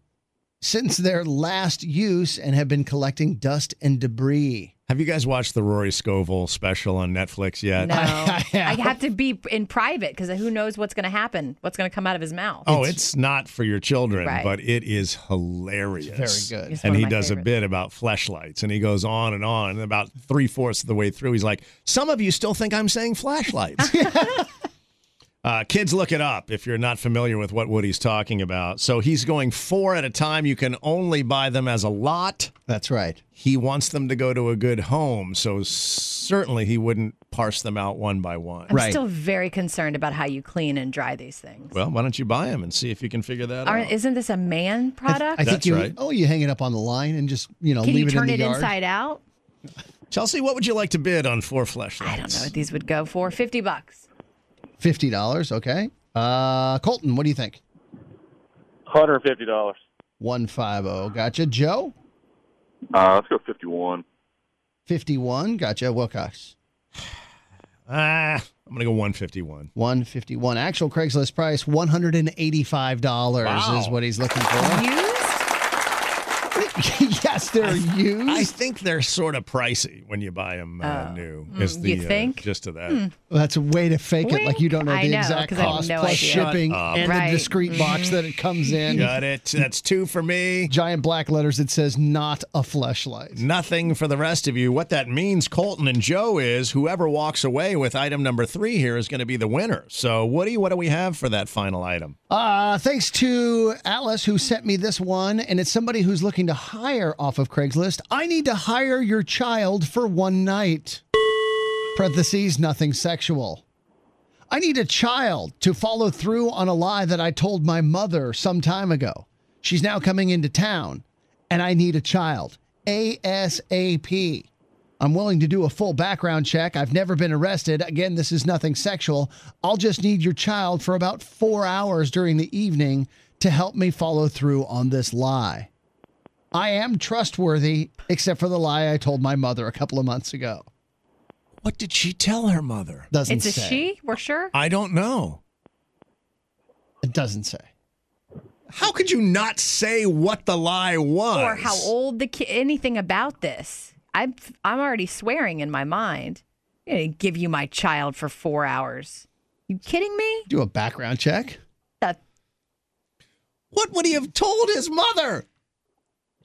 since their last use and have been collecting dust and debris. Have you guys watched the Rory Scovel special on Netflix yet? No. I have to be in private because who knows what's going to happen, what's going to come out of his mouth. Oh, it's not for your children, Right. but it is hilarious. It's very good. It's and he my does a bit about flashlights, and he goes on and on. And about three fourths of the way through, he's like, "Some of you still think I'm saying flashlights." uh, kids, look it up if you're not familiar with what Woody's talking about. So he's going four at a time. You can only buy them as a lot. That's right. He wants them to go to a good home, so certainly he wouldn't parse them out one by one. I'm still very concerned about how you clean and dry these things. Well, why don't you buy them and see if you can figure that Aren't, out? isn't this a man product? I think That's you. right. Oh, you hang it up on the line and just you know Can leave you turn it in it the yard. Can you turn it inside out? Chelsea, what would you like to bid on four fleshlights? I don't know what these would go for. 50 bucks. Fifty dollars. Okay. Uh, Colton, what do you think? Hundred fifty dollars. One five zero. Gotcha. Joe. Uh, let's go fifty-one. Fifty one. Gotcha. Wilcox. Ah, I'm gonna go 151. One fifty one. Actual Craigslist price one hundred and eighty five dollars Wow. is what he's looking for. Used? yes, they're used. I think they're sort of pricey when you buy them uh, new. Mm, Is the, you think? Uh, gist of that. Hmm. Well, that's a way to fake it, like you don't know the know, exact 'cause I have cost no plus idea. shipping Shut up. and Right. the discreet box that it comes in. Got it. That's two for me. Giant black letters that says "not a fleshlight." Nothing for the rest of you. What that means, Colton and Joe, is whoever walks away with item number three here is going to be the winner. So, Woody, what do we have for that final item? Uh, thanks to Alice who sent me this one, and it's somebody who's looking to hire off of Craigslist. I need to hire your child for one night. Parentheses, nothing sexual. I need a child to follow through on a lie that I told my mother some time ago. She's now coming into town, and I need a child. ASAP. I'm willing to do a full background check. I've never been arrested. Again, this is nothing sexual. I'll just need your child for about four hours during the evening to help me follow through on this lie. I am trustworthy, except for the lie I told my mother a couple of months ago. What did she tell her mother? Doesn't It's a say. she? We're sure? I don't know. It doesn't say. How could you not say what the lie was? Or how old the kid, anything about this. I'm, I'm already swearing in my mind. I'm going to give you my child for four hours. You kidding me? Do a background check. The What would he have told his mother?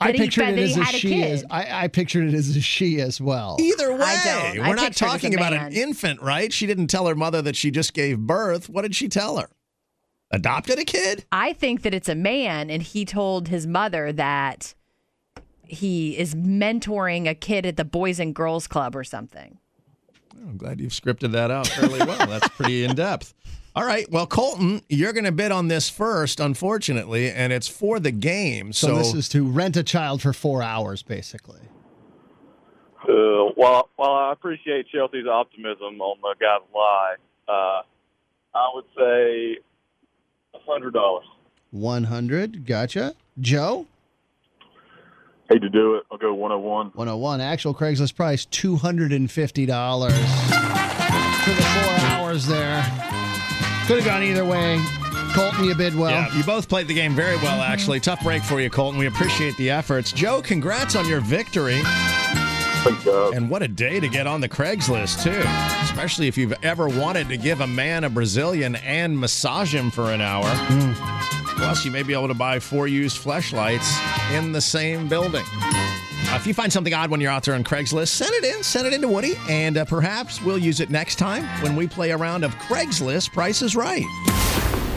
I That he- pictured it as a had a she kid. as I, I pictured it as a she as well. Either way, I don't. I we're not pictured it as a talking about an infant, right? She didn't tell her mother that she just gave birth. What did she tell her? Adopted a kid? I think that it's a man, and he told his mother that he is mentoring a kid at the Boys and Girls Club or something. I'm glad you've scripted that out fairly well. That's pretty in depth. All right. Well, Colton, you're going to bid on this first, unfortunately, and it's for the game. So, So, this is to rent a child for four hours, basically. Uh, while while I appreciate Chelsea's optimism on the guy's lie, uh, I would say a hundred dollars. One hundred. Gotcha. Joe. Hate to do it. I'll go one hundred one. One hundred one. Actual Craigslist price two hundred and fifty dollars for the four hours there. Could have gone either way. Colton, you bid well. yeah, you both played the game very well, actually. Tough break for you, Colton. We appreciate the efforts. Joe, congrats on your victory. Thank God. And what a day to get on the Craigslist, too. Especially if you've ever wanted to give a man a Brazilian and massage him for an hour. Hmm. Plus, you may be able to buy four used fleshlights in the same building. Uh, if you find something odd when you're out there on Craigslist, send it in. Send it in to Woody, and uh, perhaps we'll use it next time when we play a round of Craigslist Price is Right.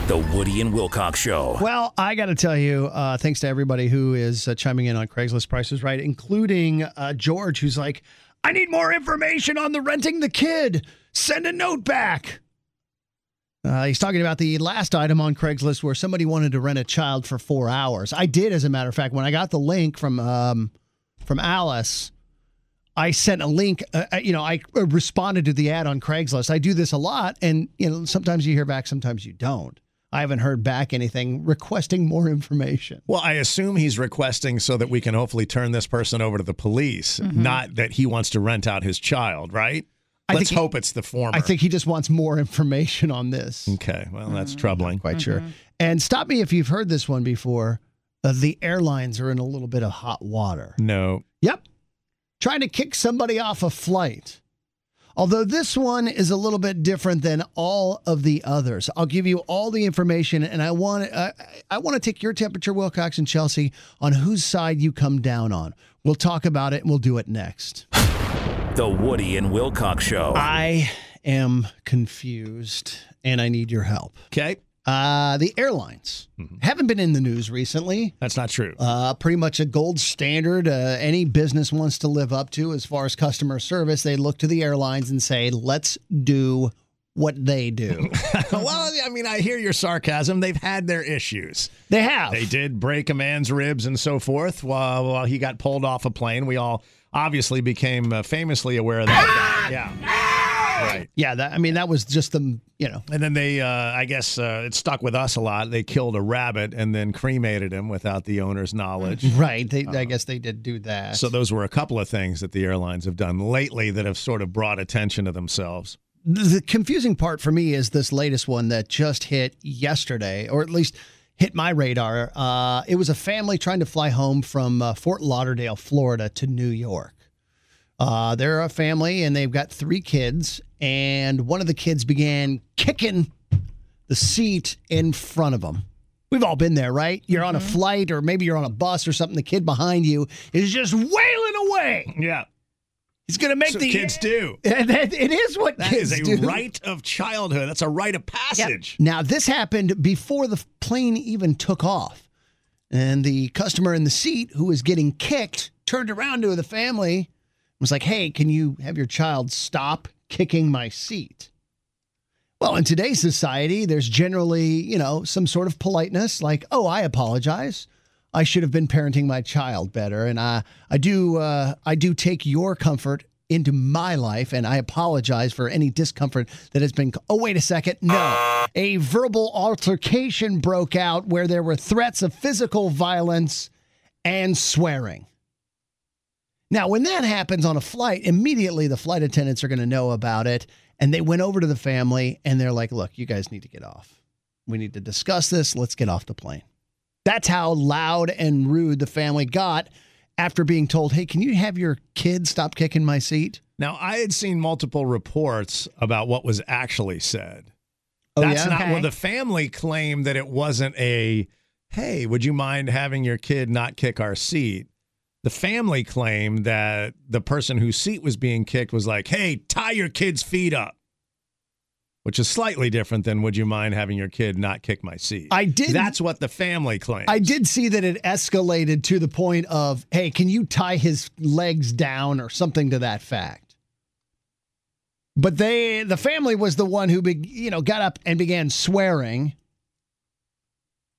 The Woody and Wilcox Show. Well, I got to tell you, uh, thanks to everybody who is uh, chiming in on Craigslist prices, right? Including uh, George, who's like, I need more information on the renting the kid. Send a note back. Uh, he's talking about the last item on Craigslist where somebody wanted to rent a child for four hours. I did, as a matter of fact, when I got the link from um, from Alice. I sent a link. Uh, uh, you know, I uh, responded to the ad on Craigslist. I do this a lot, and you know, sometimes you hear back, sometimes you don't. I haven't heard back anything requesting more information. Well, I assume he's requesting so that we can hopefully turn this person over to the police, not that he wants to rent out his child, right? I Let's think he- hope it's the former. I think he just wants more information on this. Okay, well, that's troubling. Quite sure. And stop me if you've heard this one before. Uh, the airlines are in a little bit of hot water. No. Yep. Trying to kick somebody off a flight. Although this one is a little bit different than all of the others. I'll give you all the information and I want uh, I want to take your temperature Wilcox and Chelsea on whose side you come down on. We'll talk about it and we'll do it next. The Woody and Wilcox Show. I am confused and I need your help. Okay. Uh, the airlines haven't been in the news recently. That's not true. Uh, pretty much a gold standard uh, any business wants to live up to as far as customer service. They look to the airlines and say, let's do what they do. well, I mean, I hear your sarcasm. They've had their issues. They have. They did break a man's ribs and so forth while, while he got pulled off a plane. We all obviously became uh, famously aware of that. guy. Yeah. Right. Yeah, that, I mean, that was just the, you know. And then they, uh, I guess uh, it stuck with us a lot. They killed a rabbit and then cremated him without the owner's knowledge. Right. They, I guess they did do that. So those were a couple of things that the airlines have done lately that have sort of brought attention to themselves. the confusing part for me is this latest one that just hit yesterday, or at least hit my radar. Uh, it was a family trying to fly home from uh, Fort Lauderdale, Florida, to New York. Uh, they're a family and they've got three kids, and one of the kids began kicking the seat in front of them. We've all been there, right? You're on a mm-hmm. flight, or maybe you're on a bus or something. The kid behind you is just wailing away. Yeah. He's going to make So the kids do. It is what That kids is a do. right of childhood. That's a rite of passage. Now, this happened before the plane even took off. And the customer in the seat who was getting kicked turned around to the family and was like, Hey, can you have your child stop kicking my seat? Well, in today's society, there's generally, you know, some sort of politeness like, Oh, I apologize. I should have been parenting my child better. And I, I do, uh, I do take your comfort into my life, and I apologize for any discomfort that has been. Oh, wait a second. No. A verbal altercation broke out where there were threats of physical violence and swearing. Now, when that happens on a flight, immediately the flight attendants are going to know about it. And they went over to the family and they're like, look, you guys need to get off. We need to discuss this. Let's get off the plane. That's how loud and rude the family got after being told, hey, can you have your kid stop kicking my seat? Now, I had seen multiple reports about what was actually said. Oh, That's yeah? not Okay. well. The family claimed that it wasn't a hey, would you mind having your kid not kick our seat? The family claimed that the person whose seat was being kicked was like, hey, tie your kid's feet up, which is slightly different than would you mind having your kid not kick my seat? I did. That's what the family claimed. I did see that it escalated to the point of, hey, can you tie his legs down or something to that fact? But they, the family was the one who, be, you know, got up and began swearing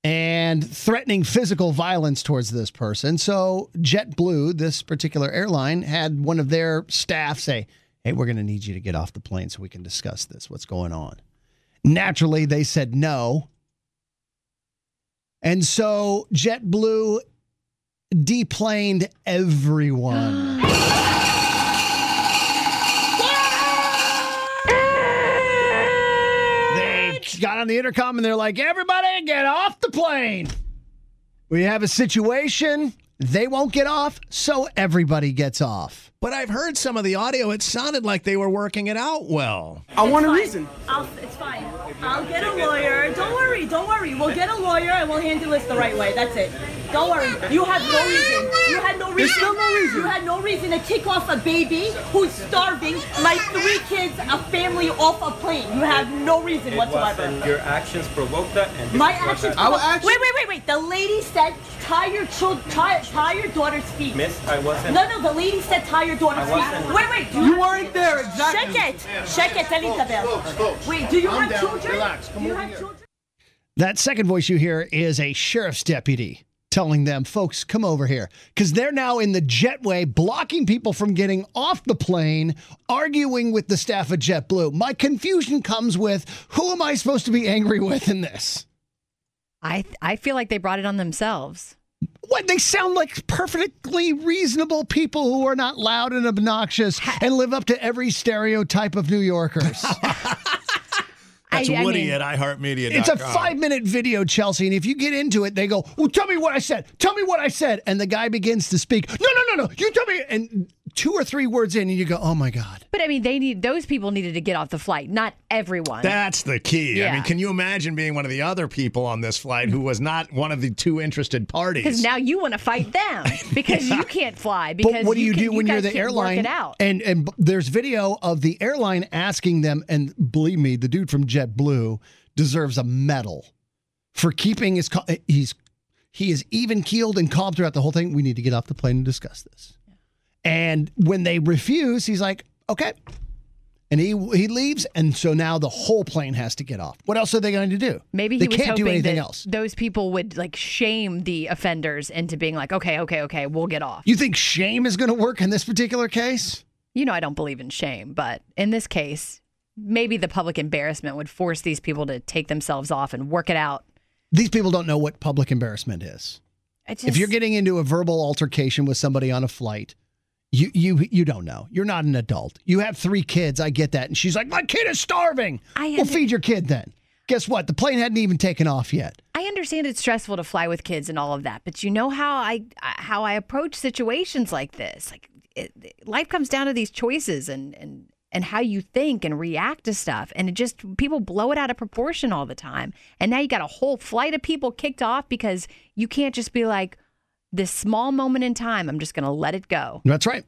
and threatening physical violence towards this person. So JetBlue, this particular airline, had one of their staff say, "Hey, we're going to need you to get off the plane so we can discuss this. What's going on?" Naturally, they said no. And so JetBlue deplaned everyone. got on the intercom and they're like, everybody get off the plane. We have a situation. They won't get off, so everybody gets off. But I've heard some of the audio. It sounded like they were working it out well. I want a reason. I'll, it's fine. I'll get a lawyer. Don't worry. Don't worry. We'll get a lawyer and we'll handle this the right way. That's it. Don't worry. You have no reason. You had no reason. There's still no reason. You had no reason to kick off a baby who's starving, my three kids, a family off a plane. You have no reason It whatsoever. wasn't your actions provoked that, and this My is what actions. happened. Wait, wait, wait, wait. The lady said tie your child, tie, tie your daughter's feet. Miss, I wasn't. No, no. The lady said tie your daughter's I Wait, wait. Do You weren't there, exactly. Check it. Check it, Elizabeth. Wait, do you Calm have down. children? Relax. Do you have children? That second voice you hear is a sheriff's deputy telling them, folks, come over here. Because they're now in the jetway, blocking people from getting off the plane, arguing with the staff of JetBlue. My confusion comes with who am I supposed to be angry with in this? I I feel like they brought it on themselves. What they sound like perfectly reasonable people who are not loud and obnoxious and live up to every stereotype of New Yorkers. That's I- I Woody mean- at iHeartMedia. It's a five minute video, Chelsea. And if you get into it, they go, Well, tell me what I said. Tell me what I said. And the guy begins to speak. No, no, no, no. You tell me. And two or three words in, and you go, Oh my God. But I mean, they need those people needed to get off the flight, not everyone. That's the key. I mean, can you imagine being one of the other people on this flight who was not one of the two interested parties? Because now you want to fight them because you can't fly. Because But what do you, can- do when you're the airline? Work it out. And and there's video of the airline asking them, and believe me, the dude from JetBlue deserves a medal for keeping his. Eh, he's he is even keeled and calm throughout the whole thing. We need to get off the plane and discuss this. And when they refuse, he's like, okay. And he he leaves, and so now the whole plane has to get off. What else are they going to do? Maybe they he was can't hoping do anything that else. those people would like shame the offenders into being like, okay, okay, okay, we'll get off. You think shame is going to work in this particular case? You know, I don't believe in shame, but in this case, maybe the public embarrassment would force these people to take themselves off and work it out. These people don't know what public embarrassment is. I just, if you're getting into a verbal altercation with somebody on a flight, you you you don't know. You're not an adult. You have three kids. I get that. And she's like, my kid is starving. I well, feed your kid then. Guess what? The plane hadn't even taken off yet. I understand it's stressful to fly with kids and all of that, but you know how I how I approach situations like this. Like it, life comes down to these choices and and and how you think and react to stuff, and it just people blow it out of proportion all the time. And now you got a whole flight of people kicked off because you can't just be like this small moment in time. I'm just going to let it go That's right.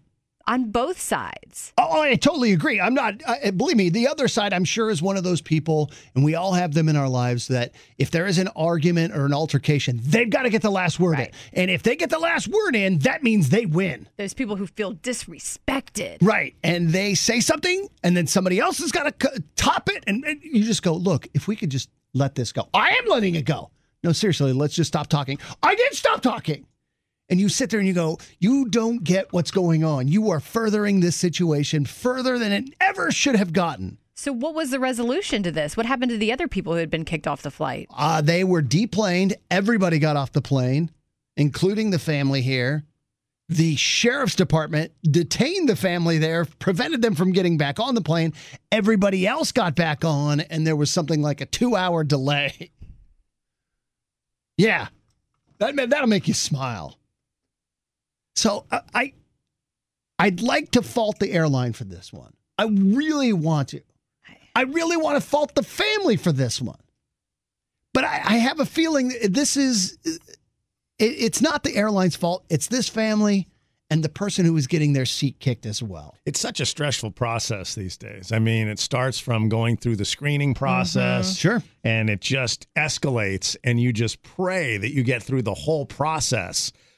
on both sides. Oh, I totally agree. I'm not, I, believe me, the other side, I'm sure, is one of those people, and we all have them in our lives that if there is an argument or an altercation, they've got to get the last word in. And if they get the last word in, that means they win. Those people who feel disrespected. Right. And they say something, and then somebody else has got to top it. And, and you just go, look, if we could just let this go. I am letting it go. No, seriously, let's just stop talking. I did stop talking. And you sit there and you go, you don't get what's going on. You are furthering this situation further than it ever should have gotten. So, what was the resolution to this? What happened to the other people who had been kicked off the flight? Uh, they were deplaned. Everybody got off the plane, including the family here. The sheriff's department detained the family there, prevented them from getting back on the plane. Everybody else got back on, and there was something like a two hour delay. yeah, that, that'll make you smile. So uh, I, I'd like to fault the airline for this one. I really want to. I really want to fault the family for this one. But I, I have a feeling this is, it, it's not the airline's fault. It's this family and the person who is getting their seat kicked as well. It's such a stressful process these days. I mean, it starts from going through the screening process. Mhm. Sure. And it just escalates, and you just pray that you get through the whole process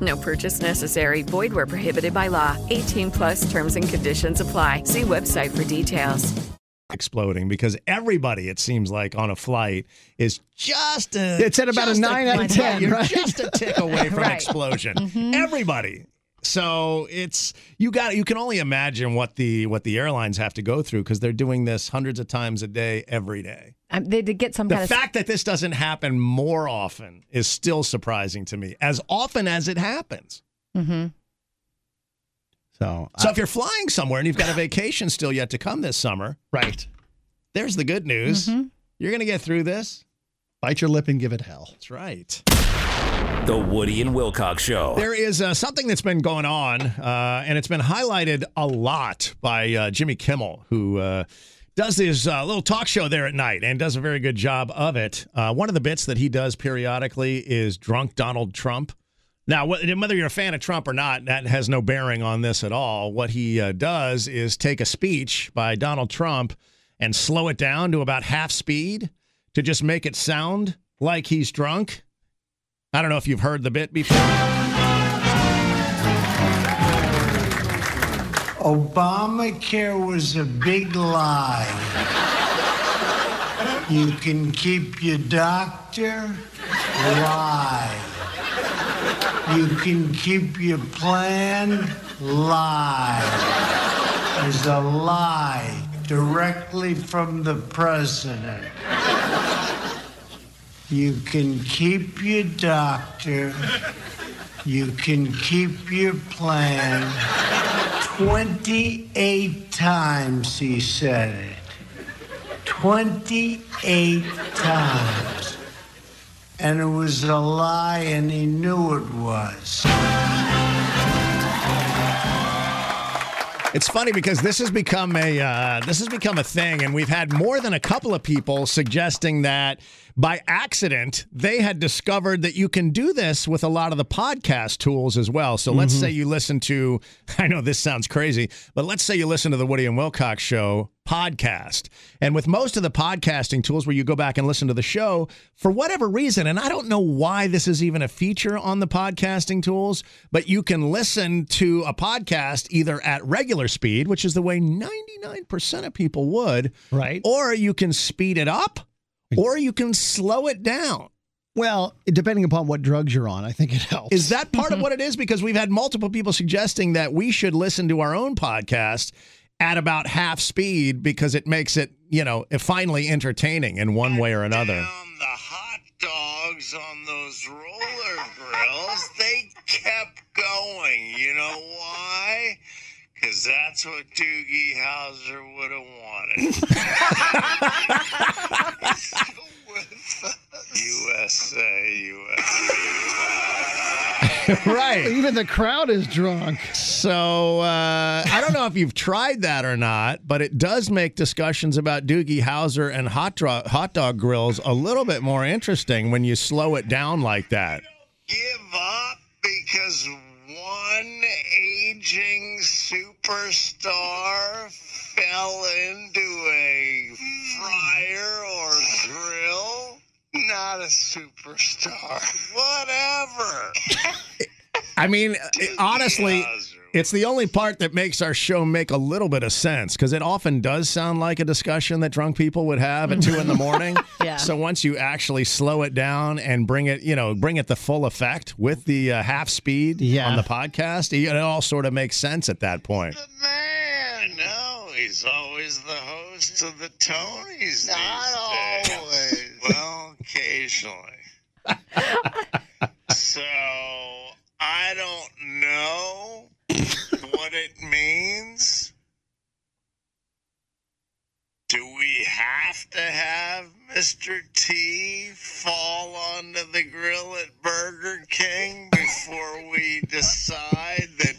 No purchase necessary. Void where prohibited by law. 18 plus terms and conditions apply. See website for details. Exploding because everybody, it seems like, on a flight is just a. It's at about a just nine out of 10, You're right? just a tick away from Right. explosion. Mm-hmm. Everybody. So it's you got you can only imagine what the what the airlines have to go through because they're doing this hundreds of times a day every day. Um, they did get some The kind of fact that this doesn't happen more often is still surprising to me. As often as it happens. Mm-hmm. So, So if you're flying somewhere and you've got a vacation still yet to come this summer, right? There's the good news. You're going to get through this. Bite your lip and give it hell. That's right. The Woody and Wilcox Show. There is uh, something that's been going on, uh, and it's been highlighted a lot by uh, Jimmy Kimmel, who uh, does his uh, little talk show there at night and does a very good job of it. Uh, one of the bits that he does periodically is Drunk Donald Trump. Now, whether you're a fan of Trump or not, that has no bearing on this at all. What he uh, does is take a speech by Donald Trump and slow it down to about half speed to just make it sound like he's drunk. I don't know if you've heard the bit before. Obamacare was a big lie. You can keep your doctor, lie. You can keep your plan, lie. There's a lie directly from the president. You can keep your doctor. You can keep your plan. 28 times he said it. 28 times. And it was a lie, and he knew it was. It's funny because this has become a uh, this has become a thing, and we've had more than a couple of people suggesting that by accident they had discovered that you can do this with a lot of the podcast tools as well. So let's Mhm. say you listen to I know this sounds crazy, but let's say you listen to the Woody and Wilcox show podcast. And with most of the podcasting tools where you go back and listen to the show, for whatever reason, and I don't know why this is even a feature on the podcasting tools, but you can listen to a podcast either at regular speed, which is the way 99% of people would, right? Or you can speed it up, or you can slow it down. Well, depending upon what drugs you're on, I think it helps. Is that part of mm-hmm. what it is? Because we've had multiple people suggesting that we should listen to our own podcast at about half speed because it makes it, you know, finally entertaining in one way or another. Down the hot dogs on those roller grills, they kept going. You know why? Because that's what Doogie Howser would have wanted. USA, USA. right. Even the crowd is drunk. So uh, I don't know if you've tried that or not, but it does make discussions about Doogie Howser and hot, dro- hot dog grills a little bit more interesting when you slow it down like that. Give up because one aging superstar fell into a fryer or grill. Not a superstar. Whatever. I mean, honestly, it's the only part that makes our show make a little bit of sense because it often does sound like a discussion that drunk people would have at two in the morning. Yeah. So once you actually slow it down and bring it, you know, bring it the full effect with the uh, half speed Yeah. on the podcast, it all sort of makes sense at that point. Man, no, he's always the host of the Tonys. Not always. well, occasionally. so I don't know what it means? Do we have to have Mr. T fall onto the grill at Burger King before we decide that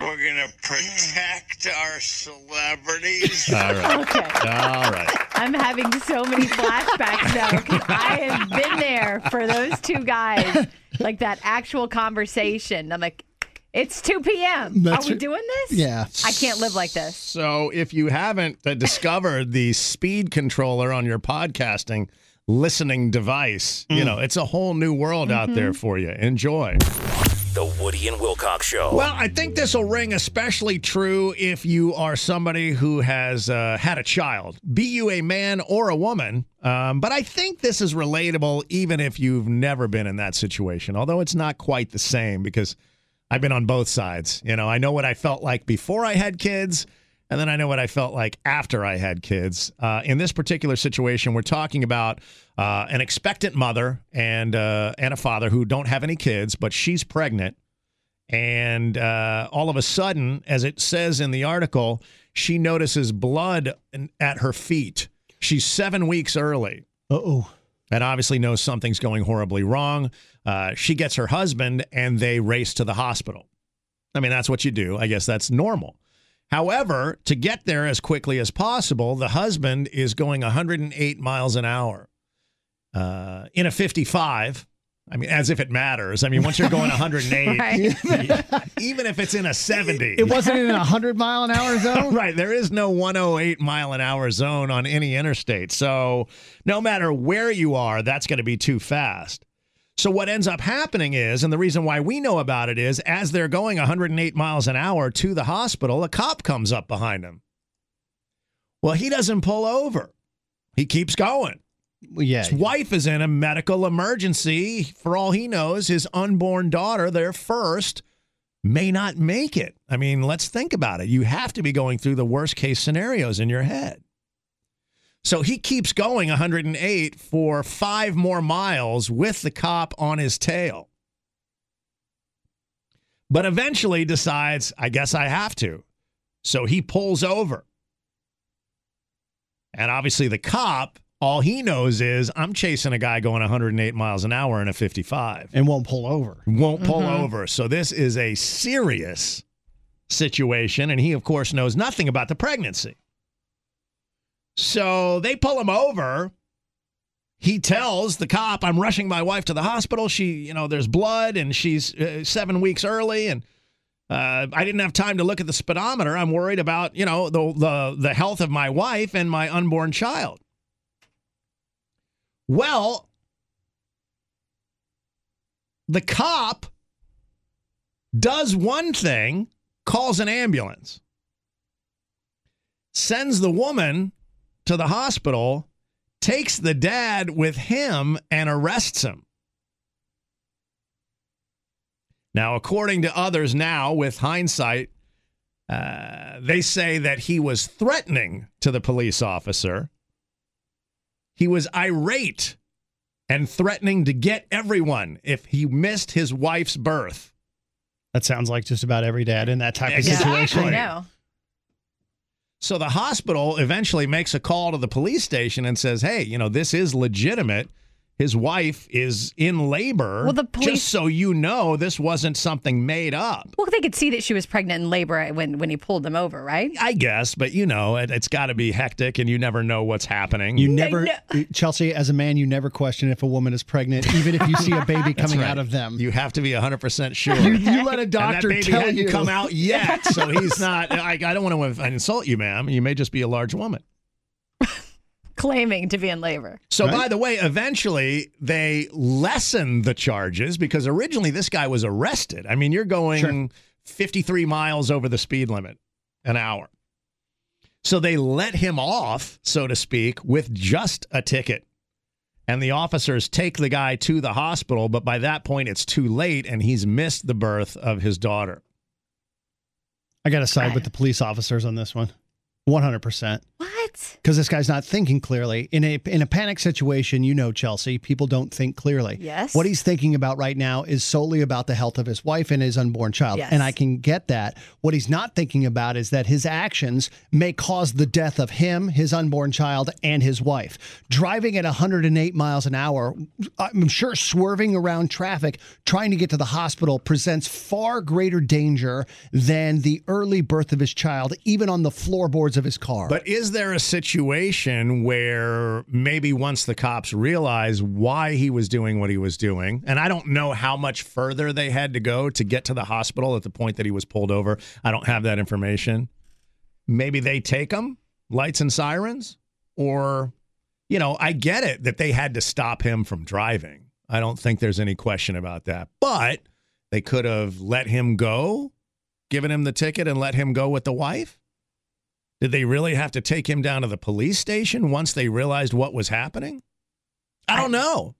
we're going to protect our celebrities? All right. Okay. All right. I'm having so many flashbacks now because I have been there for those two guys, like that actual conversation. I'm like, it's 2 p.m. That's Are we right. doing this? Yeah. I can't live like this. So if you haven't uh, discovered the speed controller on your podcasting listening device, you know, it's a whole new world out there for you. Enjoy. The Woody and Wilcox Show. Well, I think this will ring especially true if you are somebody who has uh, had a child, be you a man or a woman. Um, but I think this is relatable even if you've never been in that situation, although it's not quite the same because I've been on both sides. You know, I know what I felt like before I had kids, and then I know what I felt like after I had kids. Uh, in this particular situation, we're talking about uh, an expectant mother and uh, and a father who don't have any kids, but she's pregnant. And uh, all of a sudden, as it says in the article, she notices blood at her feet. She's seven weeks early. Oh. And obviously knows something's going horribly wrong. Uh, she gets her husband and they race to the hospital. I mean, that's what you do. I guess that's normal. However, to get there as quickly as possible, the husband is going 108 miles an hour uh, in a 55. I mean, as if it matters. I mean, once you're going 108, Right. even if it's in a 70, It wasn't in a 100 mile an hour zone? right. There is no 108 mile an hour zone on any interstate. So no matter where you are, that's going to be too fast. So what ends up happening is, and the reason why we know about it is, as they're going 108 miles an hour to the hospital, a cop comes up behind him. Well, he doesn't pull over. He keeps going. Yeah. His wife is in a medical emergency. For all he knows, his unborn daughter, their first, may not make it. I mean, let's think about it. You have to be going through the worst case scenarios in your head. So he keeps going 108 for five more miles with the cop on his tail. But eventually decides, I guess I have to. So he pulls over. And obviously, the cop, all he knows is I'm chasing a guy going 108 miles an hour in a 55. And won't pull over. Won't pull Mhm. over. So this is a serious situation. And he, of course, knows nothing about the pregnancy. So they pull him over. He tells the cop, I'm rushing my wife to the hospital. She, you know, there's blood and she's uh, seven weeks early. And uh, I didn't have time to look at the speedometer. I'm worried about, you know, the, the, the health of my wife and my unborn child. Well, the cop does one thing, calls an ambulance, sends the woman to the hospital, takes the dad with him, and arrests him. Now, according to others now, with hindsight, uh, they say that he was threatening to the police officer. He was irate and threatening to get everyone if he missed his wife's birth. That sounds like just about every dad in that type of Exactly. situation. I know. So the hospital eventually makes a call to the police station and says, "Hey, you know, this is legitimate. His wife is in labor. Well, the police- just so you know, this wasn't something made up. Well, they could see that she was pregnant in labor when, when he pulled them over, right? I guess, but you know, it, it's got to be hectic, and you never know what's happening. You never, uh, Chelsea, as a man, you never question if a woman is pregnant, even if you see a baby coming right. out of them. You have to be 100% sure. You, you let a And doctor that baby tell hadn't you. come out yet, so he's not. I, I don't want to insult you, ma'am. You may just be a large woman. Claiming to be in labor. So, by the way, eventually they lessen the charges because originally this guy was arrested. I mean, you're going 53 miles over the speed limit an hour. So they let him off, so to speak, with just a ticket. And the officers take the guy to the hospital, but by that point it's too late and he's missed the birth of his daughter. I got to side with the police officers on this one. 100%. What? What? because this guy's not thinking clearly. In a in a panic situation, you know, Chelsea, people don't think clearly. Yes. What he's thinking about right now is solely about the health of his wife and his unborn child, Yes. and I can get that. What he's not thinking about is that his actions may cause the death of him, his unborn child, and his wife. Driving at 108 miles an hour, I'm sure swerving around traffic, trying to get to the hospital presents far greater danger than the early birth of his child, even on the floorboards of his car. But is there a situation where maybe once the cops realize why he was doing what he was doing, and I don't know how much further they had to go to get to the hospital at the point that he was pulled over. I don't have that information. Maybe they take him, lights and sirens, or, you know, I get it that they had to stop him from driving. I don't think there's any question about that. But they could have let him go, given him the ticket, and let him go with the wife. Did they really have to take him down to the police station once they realized what was happening? I don't know.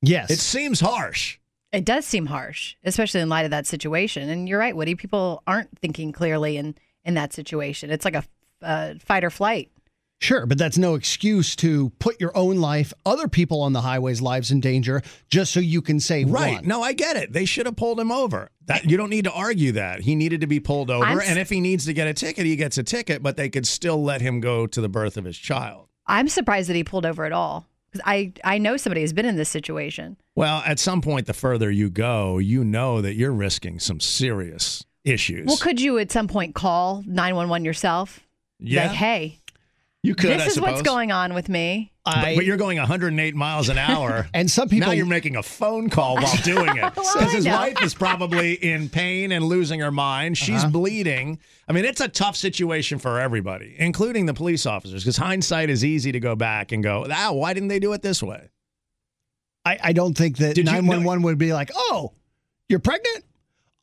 Yes. It seems harsh. It does seem harsh, especially in light of that situation. And you're right, Woody. People aren't thinking clearly in in that situation. It's like a uh, fight or flight. Sure, but that's no excuse to put your own life, other people on the highway's lives in danger just so you can save Right. one. No, I get it. They should have pulled him over. That you don't need to argue that. He needed to be pulled over. I'm s- and if he needs to get a ticket, he gets a ticket, but they could still let him go to the birth of his child. I'm surprised that he pulled over at all. 'Cause I I know somebody who's been in this situation. Well, at some point, the further you go, you know that you're risking some serious issues. Well, could you at some point call 911 yourself? Yeah. Like, hey, you could. this I is what's going on with me. But, but you're going 108 miles an hour, and some people now you're making a phone call while doing it Well, because I his wife is probably in pain and losing her mind. She's Uh-huh. bleeding. I mean, it's a tough situation for everybody, including the police officers, because hindsight is easy to go back and go, "Ah, why didn't they do it this way?" I, I don't think that Did you- 911 would be like, oh, you're pregnant?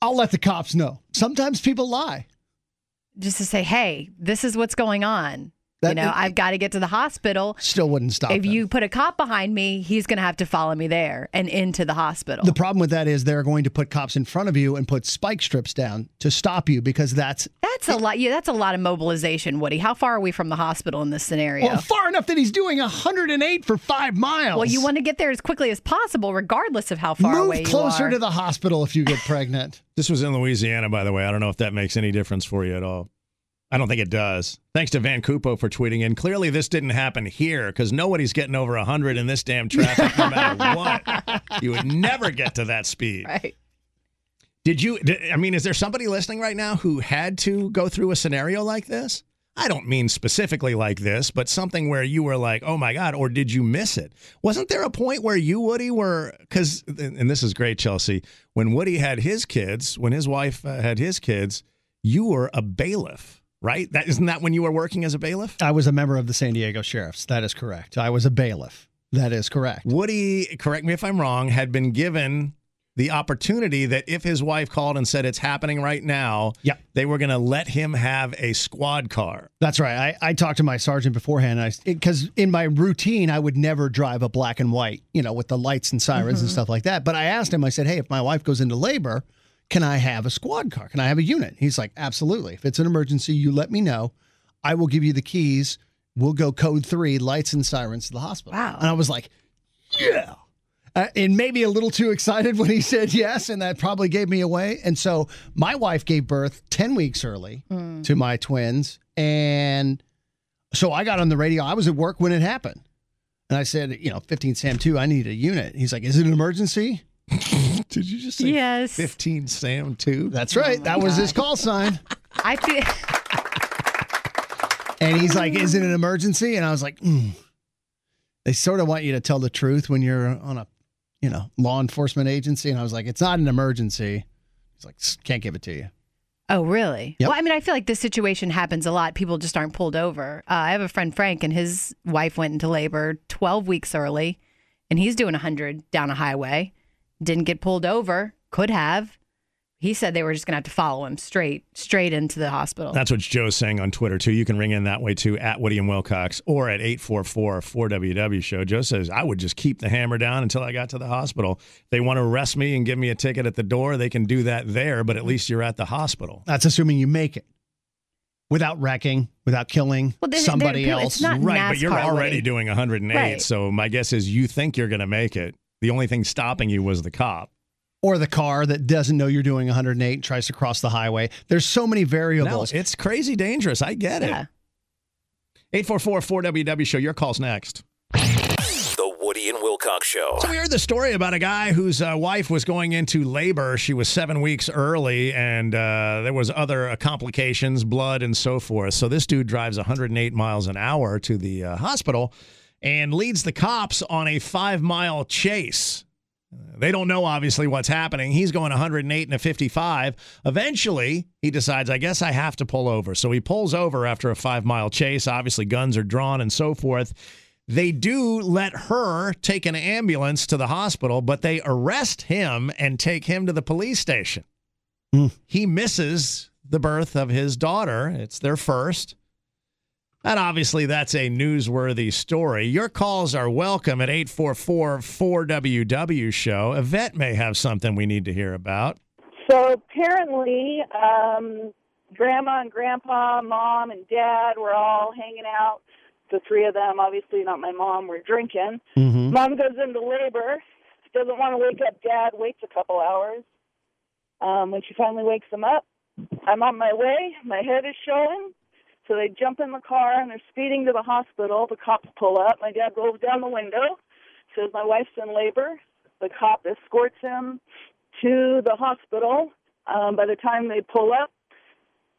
I'll let the cops know. Sometimes people lie. Just to say, hey, this is what's going on. That- you know, I've got to get to the hospital. Still wouldn't stop if them. you put a cop behind me, he's going to have to follow me there and into the hospital. The problem with that is they're going to put cops in front of you and put spike strips down to stop you because that's that's a lot. Yeah, that's a lot of mobilization, Woody. How far are we from the hospital in this scenario? well, far enough that he's doing 108 for five miles. Well, you want to get there as quickly as possible, regardless of how far move away closer you are. to the hospital if you get pregnant. This was in Louisiana, by the way. I don't know if that makes any difference for you at all. I don't think it does. Thanks to Van Cupo for tweeting in. Clearly, this didn't happen here because nobody's getting over 100 in this damn traffic no matter what. You would never get to that speed. Right. Did you? Did, I mean, is there somebody listening right now who had to go through a scenario like this? I don't mean specifically like this, but something where you were like, "Oh my god," or did you miss it? Wasn't there a point where you, Woody, were because, and this is great, Chelsea. When Woody had his kids, when his wife uh, had his kids, you were a bailiff, right? That isn't that when you were working as a bailiff? I was a member of the San Diego Sheriffs. That is correct. I was a bailiff. That is correct. Woody, correct me if I'm wrong, had been given the opportunity that if his wife called and said it's happening right now, Yep. they were going to let him have a squad car. That's right. I, I talked to my sergeant beforehand. I because in my routine I would never drive a black and white, you know, with the lights and sirens and mm-hmm. stuff like that. But I asked him. I said, "Hey, if my wife goes into labor, can I have a squad car? Can I have a unit?" He's like, "Absolutely. If it's an emergency, you let me know. I will give you the keys. We'll go code three, lights and sirens to the hospital." Wow. And I was like, "Yeah." Uh, and maybe a little too excited when he said yes, and that probably gave me away. And so my wife gave birth 10 weeks early Mm. to my twins. And so I got on the radio. I was at work when it happened. And I said, you know, 15 Sam 2, I need a unit. He's like, is it an emergency? Did you just say Yes. 15 Sam 2? That's right. that was his call sign. I feel. And he's like, is it an emergency? And I was like, mm. they sort of want you to tell the truth when you're on a, you know, law enforcement agency. And I was like, it's not an emergency. He's like, can't give it to you. Oh, really? Yep. Well, I mean, I feel like this situation happens a lot. People just aren't pulled over. Uh, I have a friend, Frank, and his wife went into labor 12 weeks early, and he's doing 100 down a highway. Didn't get pulled over. Could have. He said they were just going to have to follow him straight, straight into the hospital. That's what Joe's saying on Twitter, too. You can ring in that way, too, at Woody and Wilcox or at 844-4WW show. Joe says, I would just keep the hammer down until I got to the hospital. If they want to arrest me and give me a ticket at the door, they can do that there, but at least you're at the hospital. That's assuming you make it. without wrecking, without killing Well, they- somebody they're- else. it's not right, but you're already Woody. doing 108. Right. So my guess is you think you're going to make it. The only thing stopping you was the cop. or the car that doesn't know you're doing 108 and tries to cross the highway. There's so many No, variables. it's crazy dangerous. I get Yeah. it. 844-4WW show. Your call's next. The Woody and Wilcox Show. So we heard the story about a guy whose uh, wife was going into labor. She was seven weeks early, and uh, there was other uh, complications, blood, and so forth. So this dude drives 108 miles an hour to the uh, hospital and leads the cops on a five mile chase. They don't know obviously what's happening. He's going 108 and a 55. Eventually, he decides, I guess I have to pull over. So he pulls over after a five mile chase. Obviously, guns are drawn and so forth. They do let her take an ambulance to the hospital, but they arrest him and take him to the police station. Hmm. He misses the birth of his daughter. It's their first. And obviously, that's a newsworthy story. Your calls are welcome at 844 4WW Show. Yvette may have something we need to hear about. So apparently, um, grandma and grandpa, mom and dad were all hanging out. The three of them, obviously not my mom, were drinking. Mhm. Mom goes into labor, doesn't want to wake up dad, waits a couple hours. Um, when she finally wakes him up, I'm on my way. My head is showing. So they jump in the car and they're speeding to the hospital. The cops pull up. My dad rolls down the window, says my wife's in labor. The cop escorts him to the hospital. Um, by the time they pull up,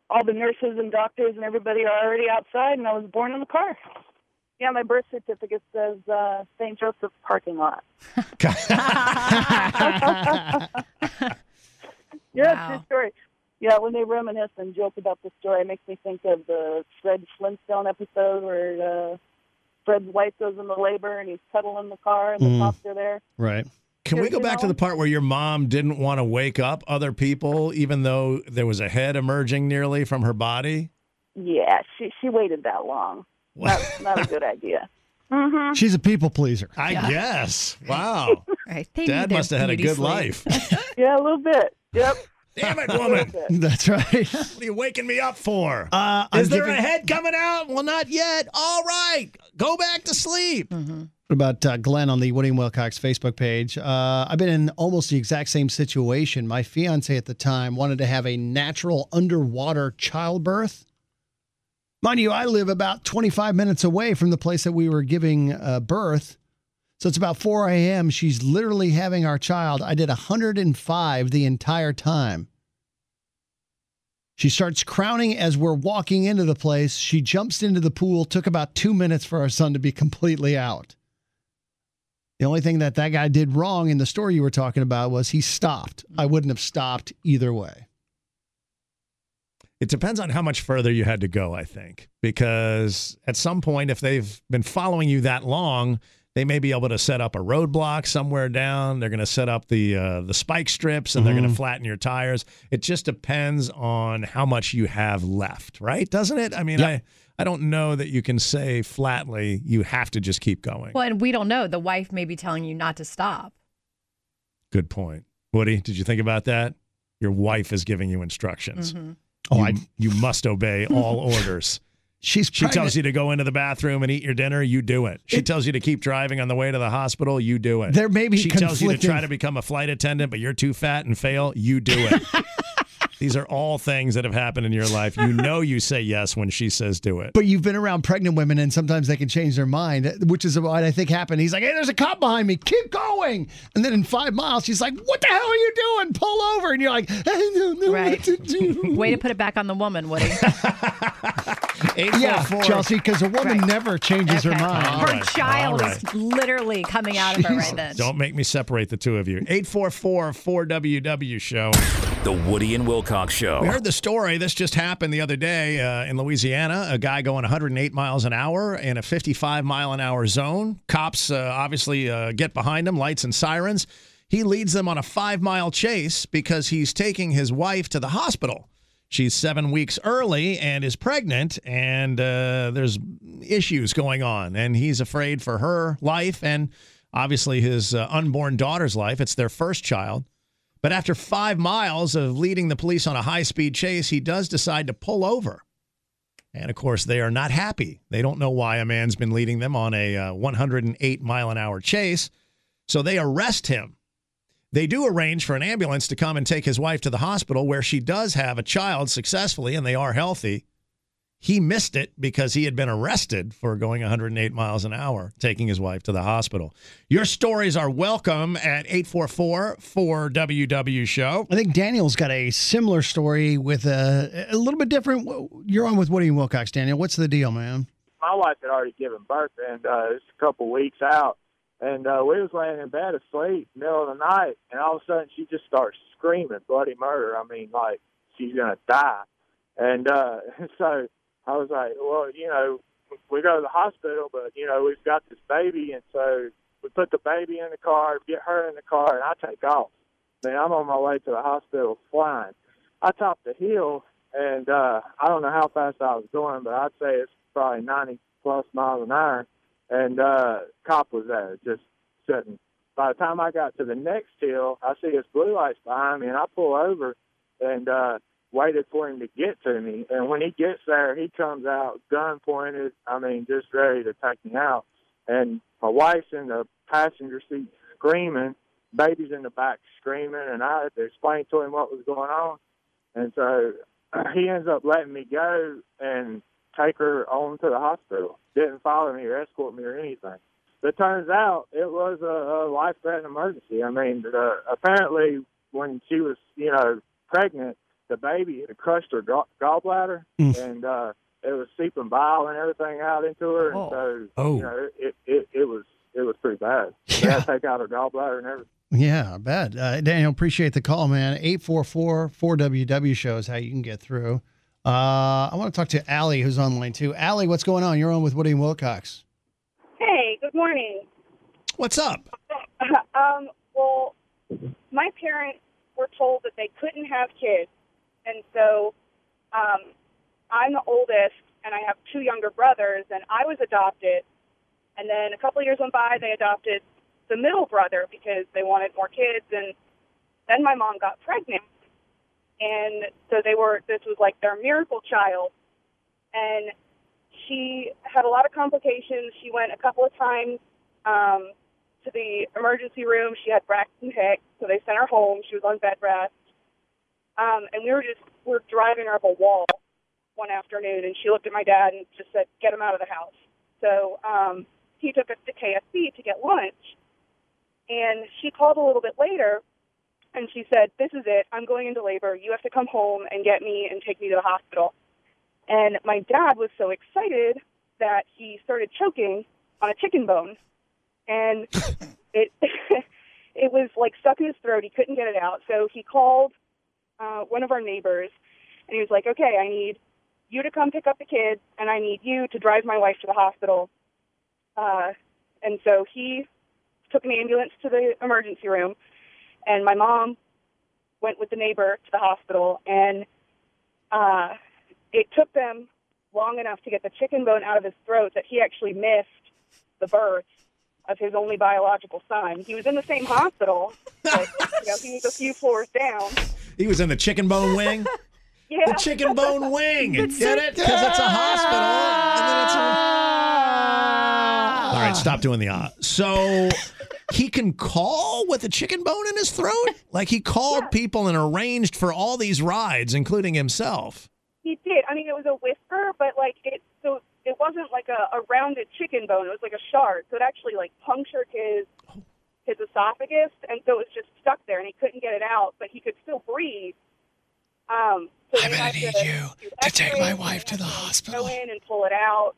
all the nurses and doctors and everybody are already outside, and I was born in the car. Yeah, my birth certificate says uh, St. Joseph parking lot. yeah, Wow. true story. Yeah, when they reminisce and joke about the story, it makes me think of the Fred Flintstone episode where uh, Fred's wife goes into labor and he's cuddling in the car and the Mhm. cops are there. Right. Can we go back to the part where your mom didn't want to wake up other people, even though there was a head emerging nearly from her body? Yeah, she she waited that long. Not, not a good idea. Mm-hmm. She's a people pleaser. I guess. Wow. Right. They Dad must have had a good sleep. life. Yeah, a little bit. Yep. Damn it, woman. That's right. What are you waking me up for? Uh, Is I'm there giving- a head coming out? Well, not yet. All right. Go back to sleep. Mm-hmm. What about uh, Glenn on the Woody and Wilcox Facebook page? Uh, I've been in almost the exact same situation. My fiance at the time wanted to have a natural underwater childbirth. Mind you, I live about 25 minutes away from the place that we were giving uh, birth. So it's about 4 a.m. She's literally having our child. I did 105 the entire time. She starts crowning as we're walking into the place. She jumps into the pool. Took about two minutes for our son to be completely out. The only thing that that guy did wrong in the story you were talking about was he stopped. I mm-hmm. wouldn't have stopped either way. It depends on how much further you had to go, I think, because at some point, if they've been following you that long, they may be able to set up a roadblock somewhere down. They're going to set up the uh, the spike strips, and they're going to flatten your tires. It just depends on how much you have left, right? Doesn't it? I mean, I I don't know that you can say flatly you have to just keep going. Well, and we don't know. The wife may be telling you not to stop. Good point, Woody. Did you think about that? Your wife is giving you instructions. Mhm. Oh, you, I- you must obey all orders. She's She tells you to go into the bathroom and eat your dinner, you do it. She tells you to keep driving on the way to the hospital, you do it. There may be She tells you to try to become a flight attendant, but you're too fat and fail, you do it. These are all things that have happened in your life. You know you say yes when she says do it. But you've been around pregnant women, and sometimes they can change their mind, which is what I think happened. He's like, "Hey, there's a cop behind me. Keep going." And then in five miles, she's like, "What the hell are you doing? Pull over!" And you're like, "I don't know Right. what to do." Way to put it back on the woman, Woody. yeah, Chelsea, because a woman Right. never changes her mind. All Her right, child all is literally coming out of her right then. Don't make me separate the two of you. 844 4WW show. The Woody and Wilcox Show. We heard the story. This just happened the other day uh, in Louisiana. A guy going 108 miles an hour in a 55 mile an hour zone. Cops uh, obviously uh, get behind him, lights and sirens. He leads them on a five mile chase because he's taking his wife to the hospital. She's seven weeks early and is pregnant, and uh, there's issues going on. And he's afraid for her life and obviously his uh, unborn daughter's life. It's their first child. But after five miles of leading the police on a high speed chase, he does decide to pull over. And of course, they are not happy. They don't know why a man's been leading them on a uh, 108 mile an hour chase. So they arrest him. They do arrange for an ambulance to come and take his wife to the hospital where she does have a child successfully and they are healthy. He missed it because he had been arrested for going 108 miles an hour, taking his wife to the hospital. Your stories are welcome at 844 4WW Show. I think Daniel's got a similar story with a, a little bit different. You're on with Woody and Wilcox, Daniel. What's the deal, man? my wife had already given birth, and uh, it's a couple weeks out, and uh, we was laying in bed asleep, middle of the night, and all of a sudden she just starts screaming bloody murder. I mean, like she's gonna die, and uh, so I was like, well, you know, we go to the hospital, but you know, we've got this baby, and so we put the baby in the car, get her in the car, and I take off. Man, I'm on my way to the hospital flying. I topped the hill, and uh, I don't know how fast I was going, but I'd say it's probably 90 plus miles an hour. And uh, cop was there, just sitting. By the time I got to the next hill, I see his blue lights behind me, and I pull over and uh, waited for him to get to me. And when he gets there, he comes out, gun pointed. I mean, just ready to take me out. And my wife's in the passenger seat screaming, baby's in the back screaming, and I had to explain to him what was going on. And so he ends up letting me go and take her on to the hospital. Didn't follow me or escort me or anything. But turns out it was a, a life-threatening emergency. I mean, uh, apparently when she was, you know, pregnant, the baby had crushed her gall- gallbladder, Mm. and uh, it was seeping bile and everything out into her. And so, Oh. you know, it, it it was it was pretty bad. They had to take out her gallbladder and everything. Yeah, I bet. Uh, Daniel, appreciate the call, man. 844 4WW shows how you can get through. Uh, I want to talk to Allie, who's online too. Allie, what's going on? You're on with Woody and Wilcox. Hey, good morning. What's up? um, well, my parents were told that they couldn't have kids, and so um, I'm the oldest, and I have two younger brothers, and I was adopted. And then a couple of years went by, they adopted the middle brother because they wanted more kids, and then my mom got pregnant, and so they were. This was like their miracle child, and she had a lot of complications. She went a couple of times um, to the emergency room. She had Braxton Hicks, so they sent her home. She was on bed rest. Um, and we were just we are driving her up a wall one afternoon, and she looked at my dad and just said, "Get him out of the house." So um, he took us to KFC to get lunch, and she called a little bit later, and she said, "This is it. I'm going into labor. You have to come home and get me and take me to the hospital." And my dad was so excited that he started choking on a chicken bone, and it it was like stuck in his throat. He couldn't get it out, so he called uh, one of our neighbors, and he was like, "Okay, I need you to come pick up the kids, and I need you to drive my wife to the hospital." Uh, and so he took an ambulance to the emergency room, and my mom went with the neighbor to the hospital, and uh, it took them long enough to get the chicken bone out of his throat that he actually missed the birth of his only biological son. He was in the same hospital, but you know, he was a few floors down. He was in the chicken bone wing. Yeah. The chicken bone wing. Get it? Because it's a hospital. And then it's a... All right, stop doing the ah. So he can call with a chicken bone in his throat? Like he called people and arranged for all these rides, including himself. He did. I mean, it was a whisper, but like it, so it wasn't like a, a rounded chicken bone. It was like a shard. So it actually like punctured his his esophagus, and so it was just stuck there, and he couldn't get it out, but he could still breathe. Um, so I'm gonna need you to take my wife to the hospital. Go in and pull it out.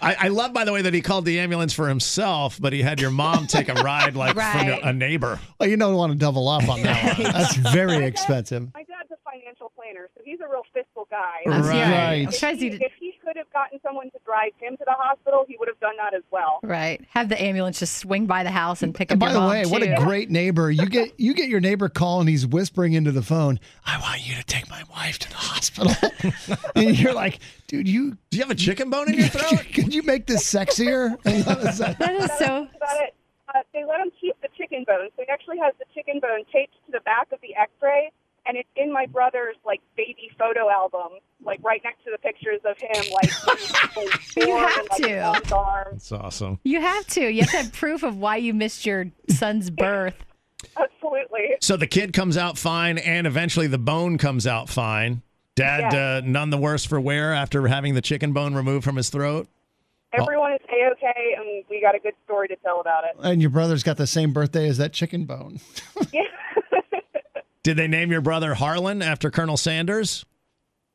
I, I love, by the way, that he called the ambulance for himself, but he had your mom take a ride like Right. from a neighbor. Well, you don't want to double up on that one. That's very expensive. My dad's a financial planner, so he's a real fiscal guy. That's Right. If he, if he could have gotten someone to drive him to the hospital, he would have done that as well. Right. Have the ambulance just swing by the house and pick And up by the mom, way, what a great neighbor. You get you get your neighbor call and he's whispering into the phone, I want you to take my wife to the hospital. and you're like, dude, you do you have a chicken bone in your throat? Could you make this sexier? And that was- That is so. About it, uh, they let him keep the chicken bone, so he actually has the chicken bone taped to the back of the X-ray, and it's in my brother's like baby photo album, like right next to the pictures of him, like, like You born have in, like, to. his arms. That's awesome. You have to. You have to have proof of why you missed your son's birth. Absolutely. So the kid comes out fine, and eventually the bone comes out fine. Dad, Yeah. uh, none the worse for wear after having the chicken bone removed from his throat. Everyone is a okay, and we got a good story to tell about it. And your brother's got the same birthday as that chicken bone. Did they name your brother Harlan after Colonel Sanders?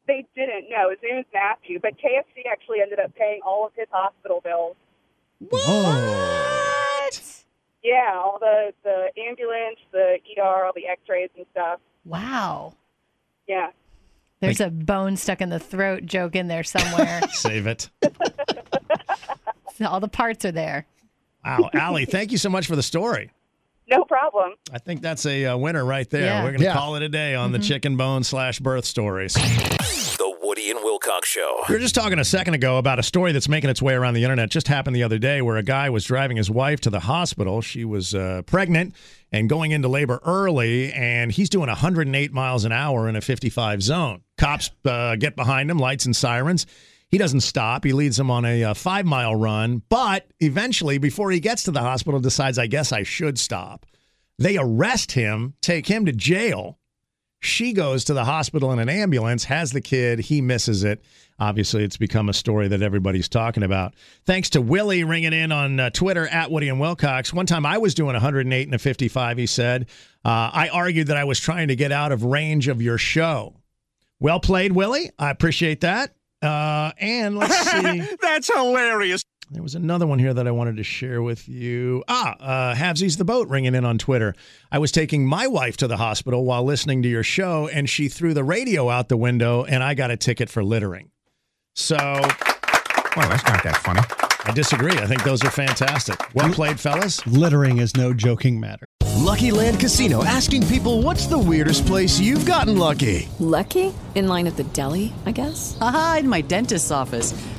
They didn't. No, his name is Matthew, but KFC actually ended up paying all of his hospital bills. What? Yeah, all the the ambulance, the ER, all the X-rays and stuff. Wow. Yeah. There's a bone stuck in the throat joke in there somewhere. Save it. All the parts are there. Wow, Allie, thank you so much for the story. No problem. I think that's a uh, winner right there. Yeah. We're going to Yeah. call it a day on the chicken bone slash birth stories. The Woody and Wilcox Show. We were just talking a second ago about a story that's making its way around the internet. Just happened the other day where a guy was driving his wife to the hospital. She was uh, pregnant and going into labor early, and he's doing 108 miles an hour in a 55 zone. Cops uh, get behind him, lights and sirens. He doesn't stop. He leads them on a, uh five mile run, but eventually, before he gets to the hospital, decides, I guess I should stop. They arrest him, take him to jail. She goes to the hospital in an ambulance, has the kid. He misses it. Obviously, it's become a story that everybody's talking about. Thanks to Willie ringing in on uh, Twitter at Woody and Wilcox. One time I was doing 108 and a 55, he said. Uh, I argued that I was trying to get out of range of your show. Well played, Willie. I appreciate that. Uh, and let's see. That's hilarious. There was another one here that I wanted to share with you. Ah, uh, Havesies the Boat ringing in on Twitter. I was taking my wife to the hospital while listening to your show, and she threw the radio out the window, and I got a ticket for littering. So. Well, that's not that funny. I disagree. I think those are fantastic. Well played, fellas. Littering is no joking matter. Lucky Land Casino asking people what's the weirdest place you've gotten lucky? Lucky? In line at the deli, I guess? Aha, in my dentist's office.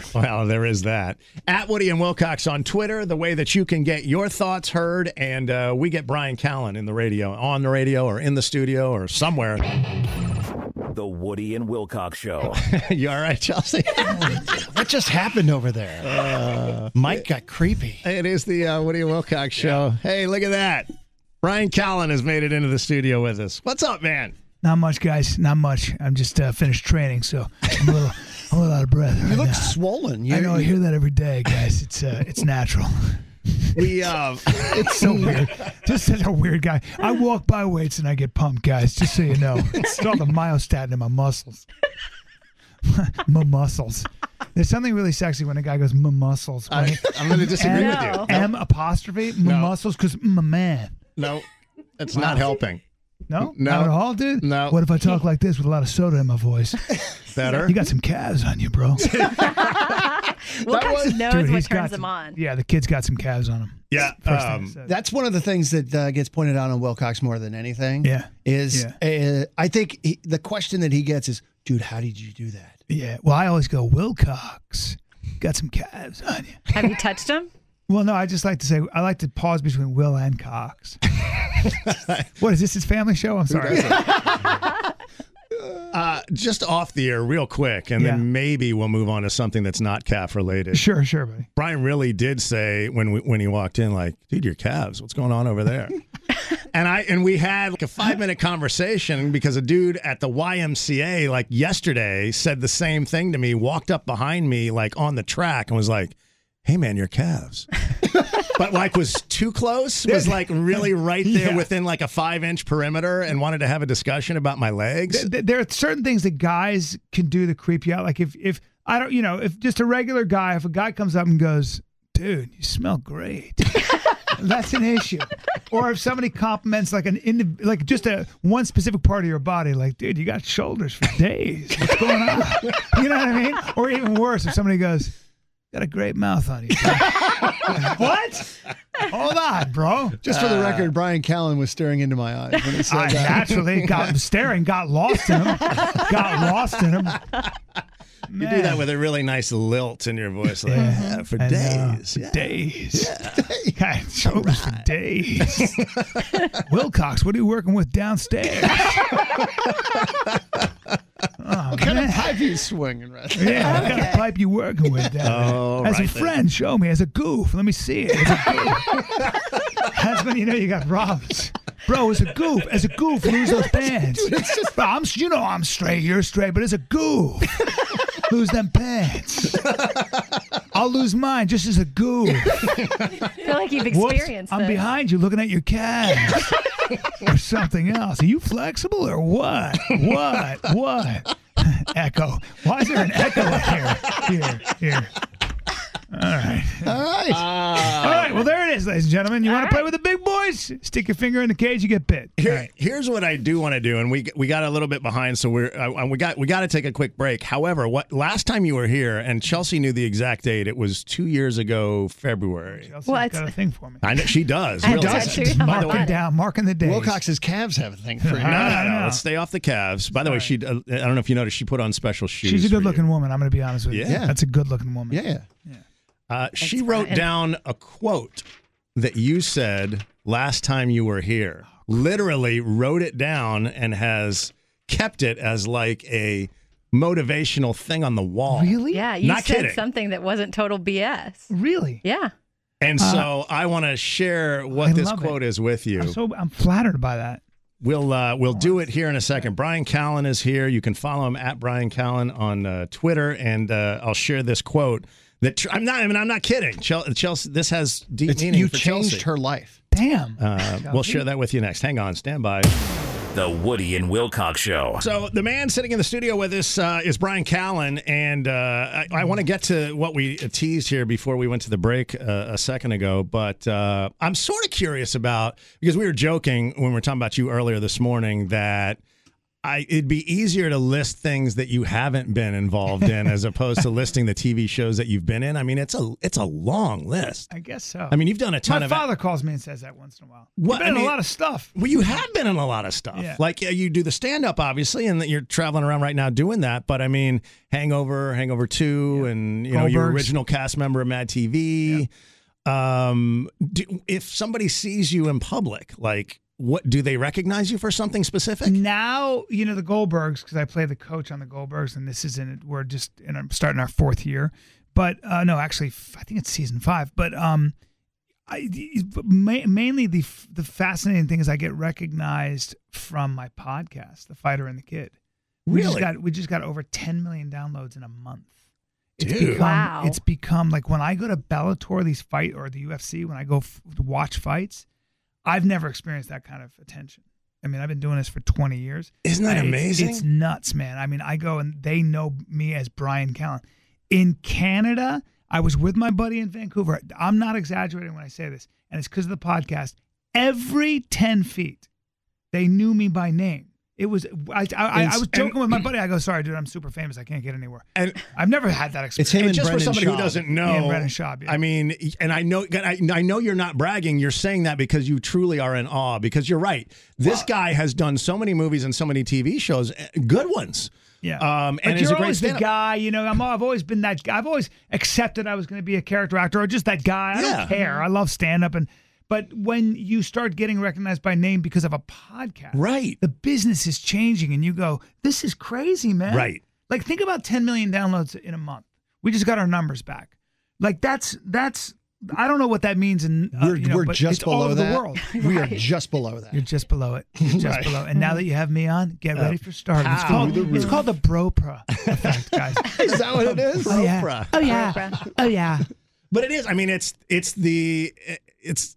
Well, there is that. At Woody and Wilcox on Twitter, the way that you can get your thoughts heard. And uh, we get Bryan Callen in the radio, on the radio, or in the studio, or somewhere. The Woody and Wilcox Show. you all right, Chelsea? what just happened over there? Uh, Mike got creepy. It is the uh, Woody and Wilcox show. Hey, look at that. Bryan Callen has made it into the studio with us. What's up, man? Not much, guys. Not much. I'm just uh, finished training, so I'm a little, I'm a little out of breath. You right look now. swollen. I know. I hear that every day, guys. It's uh, it's natural. We uh, it's so weird. Just such a weird guy. I walk by weights and I get pumped, guys. Just so you know, it's all the myostatin in my muscles. my muscles. There's something really sexy when a guy goes my muscles. I, I'm gonna disagree with you. M- M apostrophe my No. muscles because my man. No, that's not helping. No, No. not at all, dude. No. What if I talk like this with a lot of soda in my voice? Better. You got some calves on you, bro. Wilcox knows Dude, what he's got turns some- on. Yeah, the kid's got some calves on him. Yeah, First thing I um, said. That's one of the things that uh, gets pointed out on Wilcox more than anything. Yeah. Is uh, I think he, the question that he gets is, dude, how did you do that? Yeah. Well, I always go Wilcox. Got some calves on you. Have you touched him? Well, no, I just like to say I like to pause between Will and Cox. what is this? His family show? I'm sorry. Uh, just off the air, real quick, and Yeah. then maybe we'll move on to something that's not calf related. Sure, sure, buddy. Bryan really did say when we, when he walked in, like, "Dude, your calves. What's going on over there?" and I and we had like a five minute conversation because a dude at the YMCA like yesterday said the same thing to me. Walked up behind me like on the track and was like, "Hey, man, your calves." but like was too close. Was like really right there Yeah. within like a five inch perimeter and wanted to have a discussion about my legs. Th- th- there are certain things that guys can do to creep you out. Like if if I don't, you know, if just a regular guy, if a guy comes up and goes, "Dude, you smell great," that's an issue. Or if somebody compliments like an indiv- like just a one specific part of your body, like, "Dude, you got shoulders for days. What's going on?" you know what I mean? Or even worse, if somebody goes. Got a great mouth on you. what? Hold on, bro. Just for the uh, record, Bryan Callen was staring into my eyes when he said I that. naturally got staring, got lost in him, got lost in him. You do that with a really nice lilt in your voice, like "Yeah, for I know. Uh, days. For yeah." days. God, shows for days. Wilcox, what are you working with downstairs? Oh, What kind man. of pipe you swinging, right? Yeah, what kind of pipe you working with down there? Oh, As a right then. friend, show me. As a goof, let me see it. As a goof. That's when you know you got problems. Bro, as a goof, as a goof, lose those pants. Bro, I'm, you know I'm straight, you're straight, but as a goof, lose them pants. I'll lose mine just as a goof. I feel like you've Whoops, experienced I'm this. behind you looking at your calves or something else. Are you flexible or what? What? What? echo. Why is there an echo in here? Here, here. All right. All right. Uh, All right. Well, there it is, ladies and gentlemen. You want to play with the big boys? Stick your finger in the cage, you get bit. Here, right. here's what I do want to do, and we we got a little bit behind, so we're uh, we got we got to take a quick break. However, what last time you were here, and Chelsea knew the exact date, it was two years ago, February. Chelsea's What? got a thing for me. I know she does. I have really. tattoos on Marking body. down, marking the days. Wilcox's calves have a thing for you. No, no, I no. Let's stay off the calves. By the way, she uh, I don't know if you noticed, she put on special shoes. She's a good looking woman. I'm going to be honest with you. Yeah. That's a good looking woman. Yeah. Yeah. Uh, she wrote Bryan. down a quote that you said last time you were here. Literally wrote it down and has kept it as like a motivational thing on the wall. Really? Yeah, you Not said kidding. something that wasn't total BS. Really? Yeah. And so I want to share what Uh, I this quote is with you. I'm so I'm flattered by that. We'll uh, we'll do it here in a second. Bryan Callen is here. You can follow him at Bryan Callen on uh, Twitter, and uh, I'll share this quote. That tr- I'm not. I mean, I'm not kidding. Chel- Chelsea, this has deep It's, meaning you for changed Chelsea. her life. Damn. Uh, we'll share that with you next. Hang on, stand by. The Woody and Wilcox Show. So the man sitting in the studio with us uh, is Bryan Callen, and uh, I, I want to get to what we teased here before we went to the break uh, a second ago. But uh, I'm sort of curious about because we were joking when we were talking about you earlier this morning that. I, it'd be easier to list things that you haven't been involved in as opposed to listing the TV shows that you've been in. I mean, it's a it's a long list. I guess so. I mean, you've done a ton My of father calls me and says that once in a while. What- You've been I in mean- a lot of stuff. Well, you have been in a lot of stuff. Yeah. Like uh, you do the stand up, obviously, and that you're traveling around right now doing that. But I mean, Hangover, Hangover Two, and you know your original cast member of Mad TV. Um, do, if somebody sees you in public, like what do they recognize you for something specific? Now, you know, the Goldbergs, because I play the coach on the Goldbergs, and this isn't, we're just in our, starting our fourth year. But uh, no, actually, I think it's season five. But um, I, ma- mainly the f- the fascinating thing is I get recognized from my podcast, The Fighter and the Kid. We just Really? got we just got over 10 million downloads in a month. It's Dude. become Wow. it's become like when I go to Bellator, these fight or the UFC, when I go f- watch fights, I've never experienced that kind of attention. I mean, I've been doing this for 20 years. Isn't that I- it's- amazing? It's, nuts, man. I mean, I go and they know me as Bryan Callen. In Canada, I was with my buddy in Vancouver. I'm not exaggerating when I say this, and it's because of the podcast. Every 10 feet, they knew me by name. It was I, I, I, was joking with my buddy. I go, sorry, dude, I'm super famous. I can't get anywhere. And I've never had that experience. It's him and and just for Brendan somebody who Schaub. doesn't know, Yeah, Brendan Schaub, yeah. I mean, and I know, I, I know you're not bragging. You're saying that because you truly are in awe. Because you're right. This guy has done so many movies and so many TV shows, eh, good ones. Yeah. Um, and you're a great always the guy, you know. I'm, I've always been that guy. I've always accepted I was going to be a character actor or just that guy. I Yeah. don't care. I love stand up and. But when you start getting recognized by name because of a podcast, Right. the business is changing, and you go, "This is crazy, man." Right. Like think about 10 million downloads in a month. We just got our numbers back. Like that's that's. I don't know what that means and uh, We're, you know, we're but just it's all below over that. the world. We are just below that. You're just below it. You're just Right. below. And now that you have me on, get ready for starting. It's How? called, Through the it's called the Bropra effect, guys. Is that what it is? Oh yeah. Bropra. Oh yeah. Oh yeah. But it is. I mean, it's it's the it's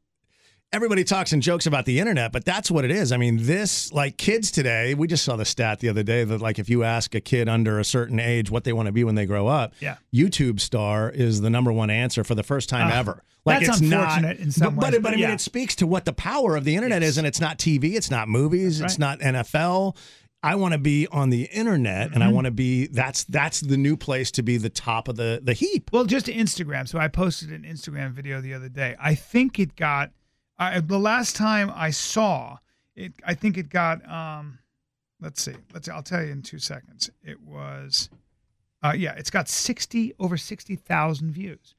everybody talks and jokes about the internet, but that's what it is. I mean, this like kids today. We just saw the stat the other day that like if you ask a kid under a certain age what they want to be when they grow up, Yeah. YouTube star is the number one answer for the first time Ah, ever. Like that's it's not, unfortunate in some but, ways, but, but but I mean, yeah. it speaks to what the power of the internet is, and it's not TV, it's not movies, it's not NFL. I want to be on the internet, and I want to be that's that's the new place to be the top of the the heap. Well, just Instagram. So I posted an Instagram video the other day. I think it got I, the last time I saw it. I think it got. Um, let's see. Let's. I'll tell you in two seconds. It was. Uh, yeah, it's got sixty over sixty thousand views.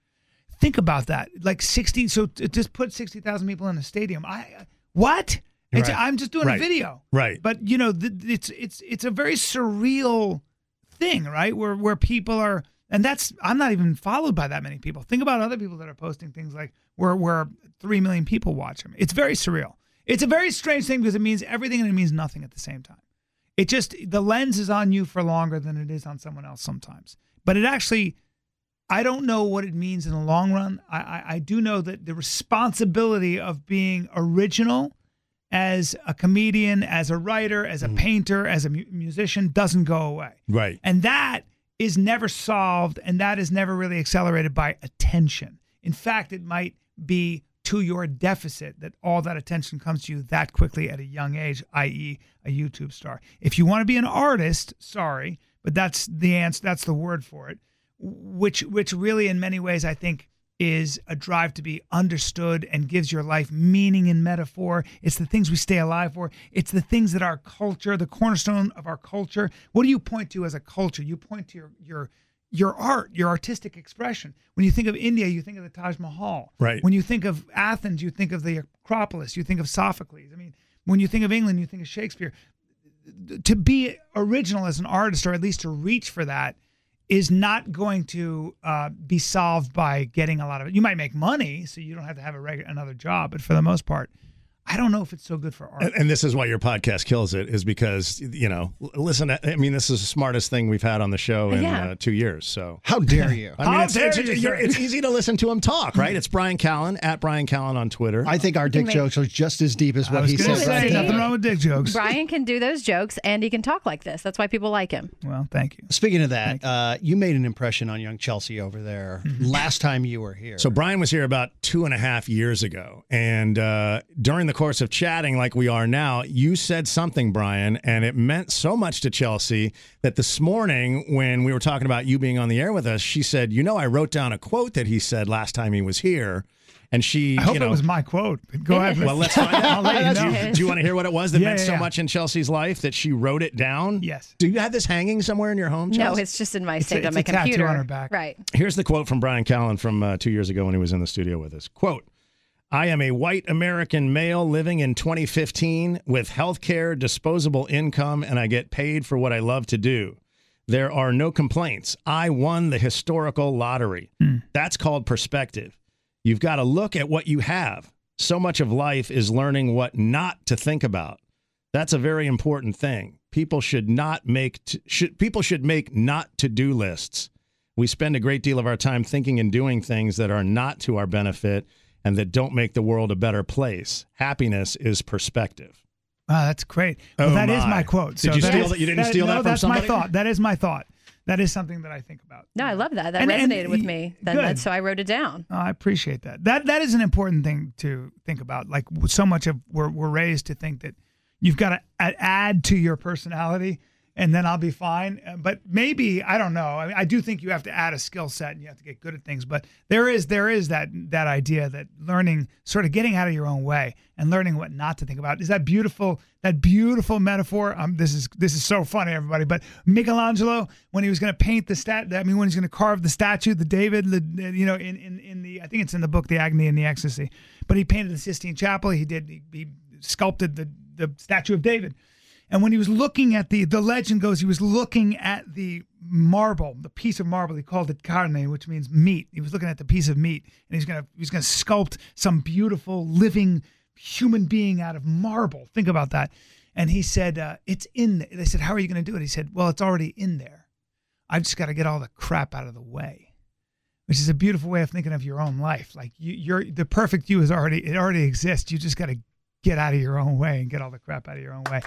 Think about that. Like sixty. So t- just put sixty thousand people in a stadium. I what? It's, Right. I'm just doing Right. a video. Right. But you know, th- it's it's it's a very surreal thing, right? Where where people are, and that's I'm not even followed by that many people. Think about other people that are posting things like where where three million people watch them. It's very surreal. It's a very strange thing because it means everything and it means nothing at the same time. It just the lens is on you for longer than it is on someone else sometimes. But it actually, I don't know what it means in the long run. I I, I do know that the responsibility of being original as a comedian, as a writer, as a mm. painter, as a mu- musician doesn't go away. Right. And that is never solved and that is never really accelerated by attention. In fact, it might be to your deficit that all that attention comes to you that quickly at a young age, i.e., a YouTube star. If you want to be an artist, sorry, but that's the answer, that's the word for it, which which really in many ways I think is a drive to be understood and gives your life meaning and metaphor. It's the things we stay alive for. It's the things that our culture, the cornerstone of our culture. What do you point to as a culture? You point to your your your art, your artistic expression. When you think of India, you think of the Taj Mahal. Right. When you think of Athens, you think of the Acropolis. You think of Sophocles. I mean, when you think of England, you think of Shakespeare. To be original as an artist, or at least to reach for that, is not going to uh, be solved by getting a lot of it. You might make money, so you don't have to have a regular another job, but for the most part, I don't know if it's so good for art. And, and this is why your podcast kills it, is because you know. Listen, I mean, this is the smartest thing we've had on the show in Yeah. uh, two years. So How dare you? I mean, How it's, dare it's, you, you're- it's easy to listen to him talk, right? It's Bryan Callen at Bryan Callen on Twitter. I think our dick jokes are just as deep as what he gonna say, right nothing wrong with dick jokes. Bryan can do those jokes and he can talk like this. That's why people like him. Well, thank you. Speaking of that, uh, you made an impression on young Chelsea over there last time you were here. So Bryan was here about two and a half years ago, and uh, during the course of chatting like we are now, you said something, Bryan, and it meant so much to Chelsea that this morning when we were talking about you being on the air with us, she said, "You know, I wrote down a quote that he said last time he was here." And she, I hope you know, it was my quote. Go ahead. well, let's find I'll out. let you do, know. you, do you want to hear what it was that Yeah, meant yeah, so yeah. much in Chelsea's life that she wrote it down? Yes. Do you have this hanging somewhere in your home? No, it's just in my It's a- on it's my a tattoo computer. on her back. Right. Here's the quote from Bryan Callen from uh, two years ago when he was in the studio with us. Quote, I am a white American male living in 2015 with health care, disposable income, and I get paid for what I love to do. There are no complaints. I won the historical lottery. Hmm. That's called perspective. You've got to look at what you have. So much of life is learning what not to think about. That's a very important thing. People should not make t- should people should make not to do lists. We spend a great deal of our time thinking and doing things that are not to our benefit and that don't make the world a better place. Happiness is perspective. Wow, that's great. Well, Oh, that is my. my quote. Did So you steal is- that- you didn't steal no, that from that's somebody? my thought. That is my thought. That is something that I think about. No, I love that. That And- and resonated with me. Then good. that's so I wrote it down. Oh, I appreciate that. That that is an important thing to think about. Like so much of we're we're raised to think that you've got to add to your personality and then I'll be fine. But maybe I don't know. I mean, I do think you have to add a skill set and you have to get good at things. But there is there is that that idea that learning, sort of getting out of your own way and learning what not to think about. Is that beautiful? That beautiful metaphor. Um, this is this is so funny, everybody. But Michelangelo, when he was going to paint the stat, I mean, when he's going to carve the statue, the David, the- you know, in, in in the I think it's in the book, The Agony and the Ecstasy. But he painted the Sistine Chapel. He did he, he sculpted the the statue of David. And when he was looking at the, the legend goes, he was looking at the marble, the piece of marble. He called it carne, which means meat. He was looking at the piece of meat, and he's gonna he's gonna sculpt some beautiful living human being out of marble. Think about that. And he said, uh, "It's in." There. They said, "How are you gonna do it?" He said, "Well, it's already in there. I've just got to get all the crap out of the way." Which is a beautiful way of thinking of your own life. Like you, you're the perfect you is already it already exists. You just got to get out of your own way and get all the crap out of your own way.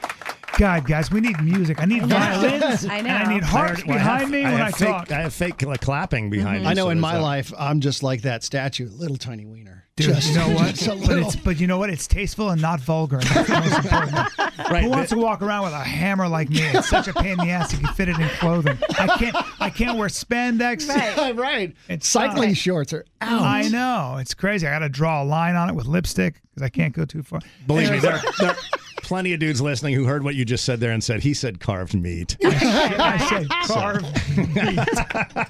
God, guys, we need music. I need violins. I And know. I need harps Well, behind have- me I when have I fake, talk. I have fake like, clapping mm-hmm. behind me. I know so in my that. life, I'm just like that statue, little tiny wiener. Dude, just, you know what? just a but it's but you know what? It's tasteful and not vulgar. and That's the most important. Right, Who wants but- to walk around with a hammer like me? It's such a pain in the ass if you fit it in clothing. I can't. I can't wear spandex. Right. right. It's Cycling tough. shorts are out. I know it's crazy. I got to draw a line on it with lipstick because I can't go too far. Believe me, Anyways, there, there are plenty of dudes listening who heard what you just said there and said he said carved meat. I said carve.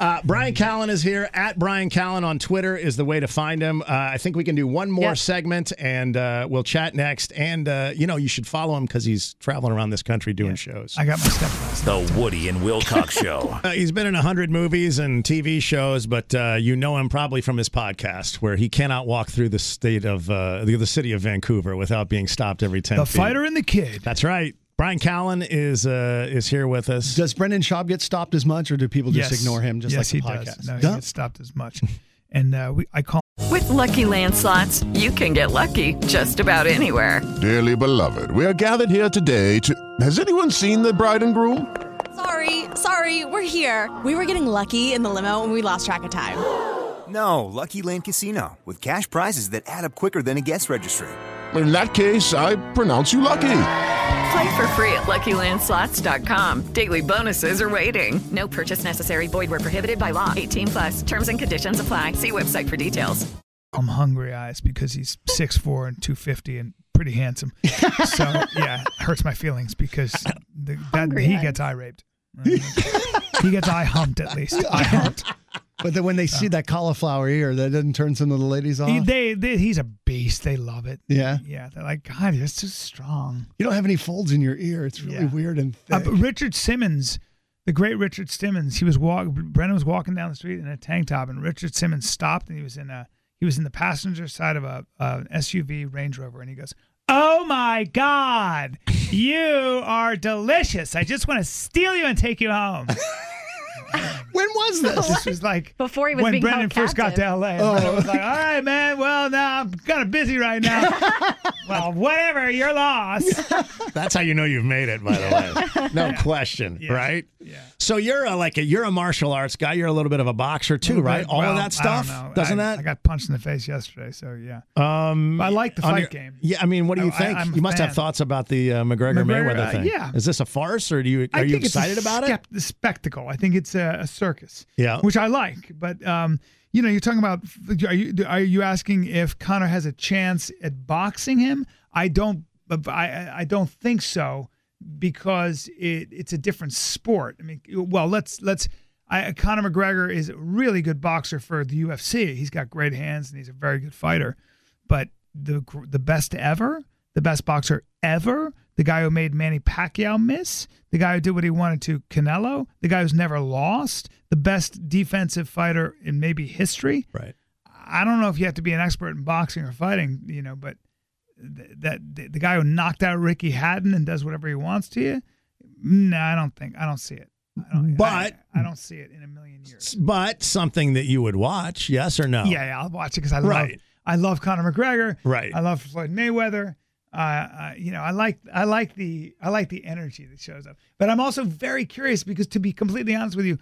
Uh, Bryan Callen is here. At Bryan Callen on Twitter is the way to find him. Uh, I think we can do one more Yeah. segment and uh, we'll chat next. And, uh, you know, you should follow him because he's traveling around this country doing shows. I got my stuff. The Woody and Wilcox Show. Uh, he's been in 100 movies and TV shows, but uh, you know him probably from his podcast where he cannot walk through the state of uh, the, the city of Vancouver without being stopped every 10 The feet. fighter and the kid. That's right. Bryan Callen is uh, is here with us. Does Brendan Schaub get stopped as much, or do people just Yes. ignore him just yes, like the he podcast? does. No, he Duh. gets stopped as much. And uh, we, I call. With Lucky Land slots, you can get lucky just about anywhere. Dearly beloved, we are gathered here today to. Has anyone seen the bride and groom? Sorry, sorry, we're here. We were getting lucky in the limo and we lost track of time. No, Lucky Land Casino, with cash prizes that add up quicker than a guest registry. In that case, I pronounce you lucky. Play for free at LuckyLandSlots.com. Daily bonuses are waiting. No purchase necessary. Void were prohibited by law. 18 plus. Terms and conditions apply. See website for details. I'm hungry eyes because he's 6'4 and 250 and pretty handsome. So yeah, hurts my feelings because the, that, he eyes. gets eye raped. he gets eye humped at least. Eye humped. But then when they see that cauliflower ear, that doesn't turn some of the ladies off. He, they, they, he's a beast. They love it. yeah. Yeah, they're like, God, you're so strong. You don't have any folds in your ear. It's really Yeah. weird and Uh, thick. but Richard Simmons, the great Richard Simmons, he was walk. Brendan was walking down the street in a tank top, and Richard Simmons stopped, and he was in a he was in the passenger side of a, a SUV Range Rover, and he goes, "Oh my God, you are delicious! I just want to steal you and take you home." when was this? This was like Before he was when being Brendan held first got to. LA. And Oh. Brendan was like, "All right, man. Well, now I'm kind of busy right now. well, whatever. You're lost." That's how you know you've made it, by the way. No question, Yeah. right? Yeah. So you're a, like a you're a martial arts guy. You're a little bit of a boxer too, right? All Well, of that stuff, don't know. doesn't I, that? I got punched in the face yesterday, so yeah. um, I like the on fight your- game. Yeah, I mean, what do you I- think? I'm you must have thoughts about the uh, McGregor, McGregor, Mayweather uh, thing. yeah. Is this a farce, or do you are I you excited it's a about skep- it? The spectacle. I think it's a, a circus. Yeah. which I like. But um, you know, you're talking about. Are you are you asking if Conor has a chance at boxing him? I don't. I I don't think so because it, it's a different sport. I mean, well, let's let's. I, Conor McGregor is a really good boxer for the UFC. He's got great hands and he's a very good fighter. But the the best ever, the best boxer ever, the guy who made Manny Pacquiao miss, the guy who did what he wanted to Canelo, the guy who's never lost, the best defensive fighter in maybe history. Right. I don't know if you have to be an expert in boxing or fighting, you know, but th- that the, the guy who knocked out Ricky Hatton and does whatever he wants to you, no, I don't think I don't see it. I don't, But I, I don't see it in a million years. but something that you would watch, yes or no? Yeah, yeah, I'll watch it because I love Right. I love Conor McGregor. Right. I love Floyd Mayweather. You know, I like I like the I like the energy that shows up. But I'm also very curious because to be completely honest with you,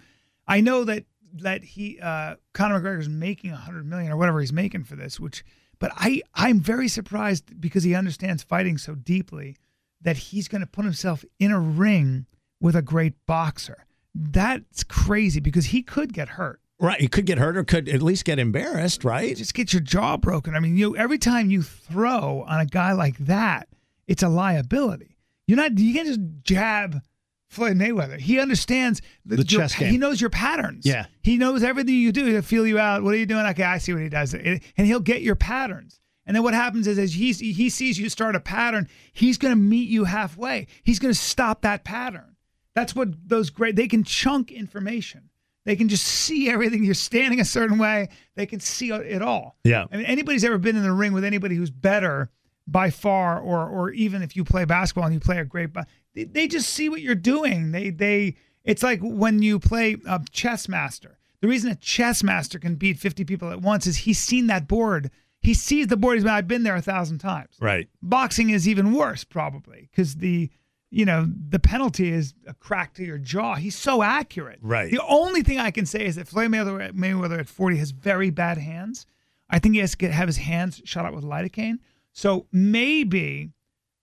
I know that that he uh, Conor McGregor's making a hundred million or whatever he's making for this, which but I I'm very surprised because he understands fighting so deeply that he's going to put himself in a ring with a great boxer. That's crazy because he could get hurt. Right. You could get hurt or could at least get embarrassed, right? Just get your jaw broken. I mean, you every time you throw on a guy like that, it's a liability. You're not you can't just jab Floyd Mayweather. He understands The your- chess game. He knows your patterns. Yeah. He knows everything you do. He'll feel you out. What are you doing? Okay, I see what he does. And he'll get your patterns. And then what happens is, as he, he sees you start a pattern, he's going to meet you halfway. He's going to stop that pattern. That's what those great, they can chunk information. They can just see everything. You're standing a certain way. They can see it all. Yeah. I mean, anybody's ever been in the ring with anybody who's better by far, or or even if you play basketball and you play a great, they, they just see what you're doing. They they it's like when you play a chess master. The reason a chess master can beat 50 people at once is he's seen that board. He sees the board. He's been, I've been there a thousand times. Right. Boxing is even worse, probably, because the you know, the penalty is a crack to your jaw. He's so accurate. Right. The only thing I can say is that Floyd Mayweather, Mayweather at 40 has very bad hands. I think he has to get, have his hands shot out with lidocaine. So maybe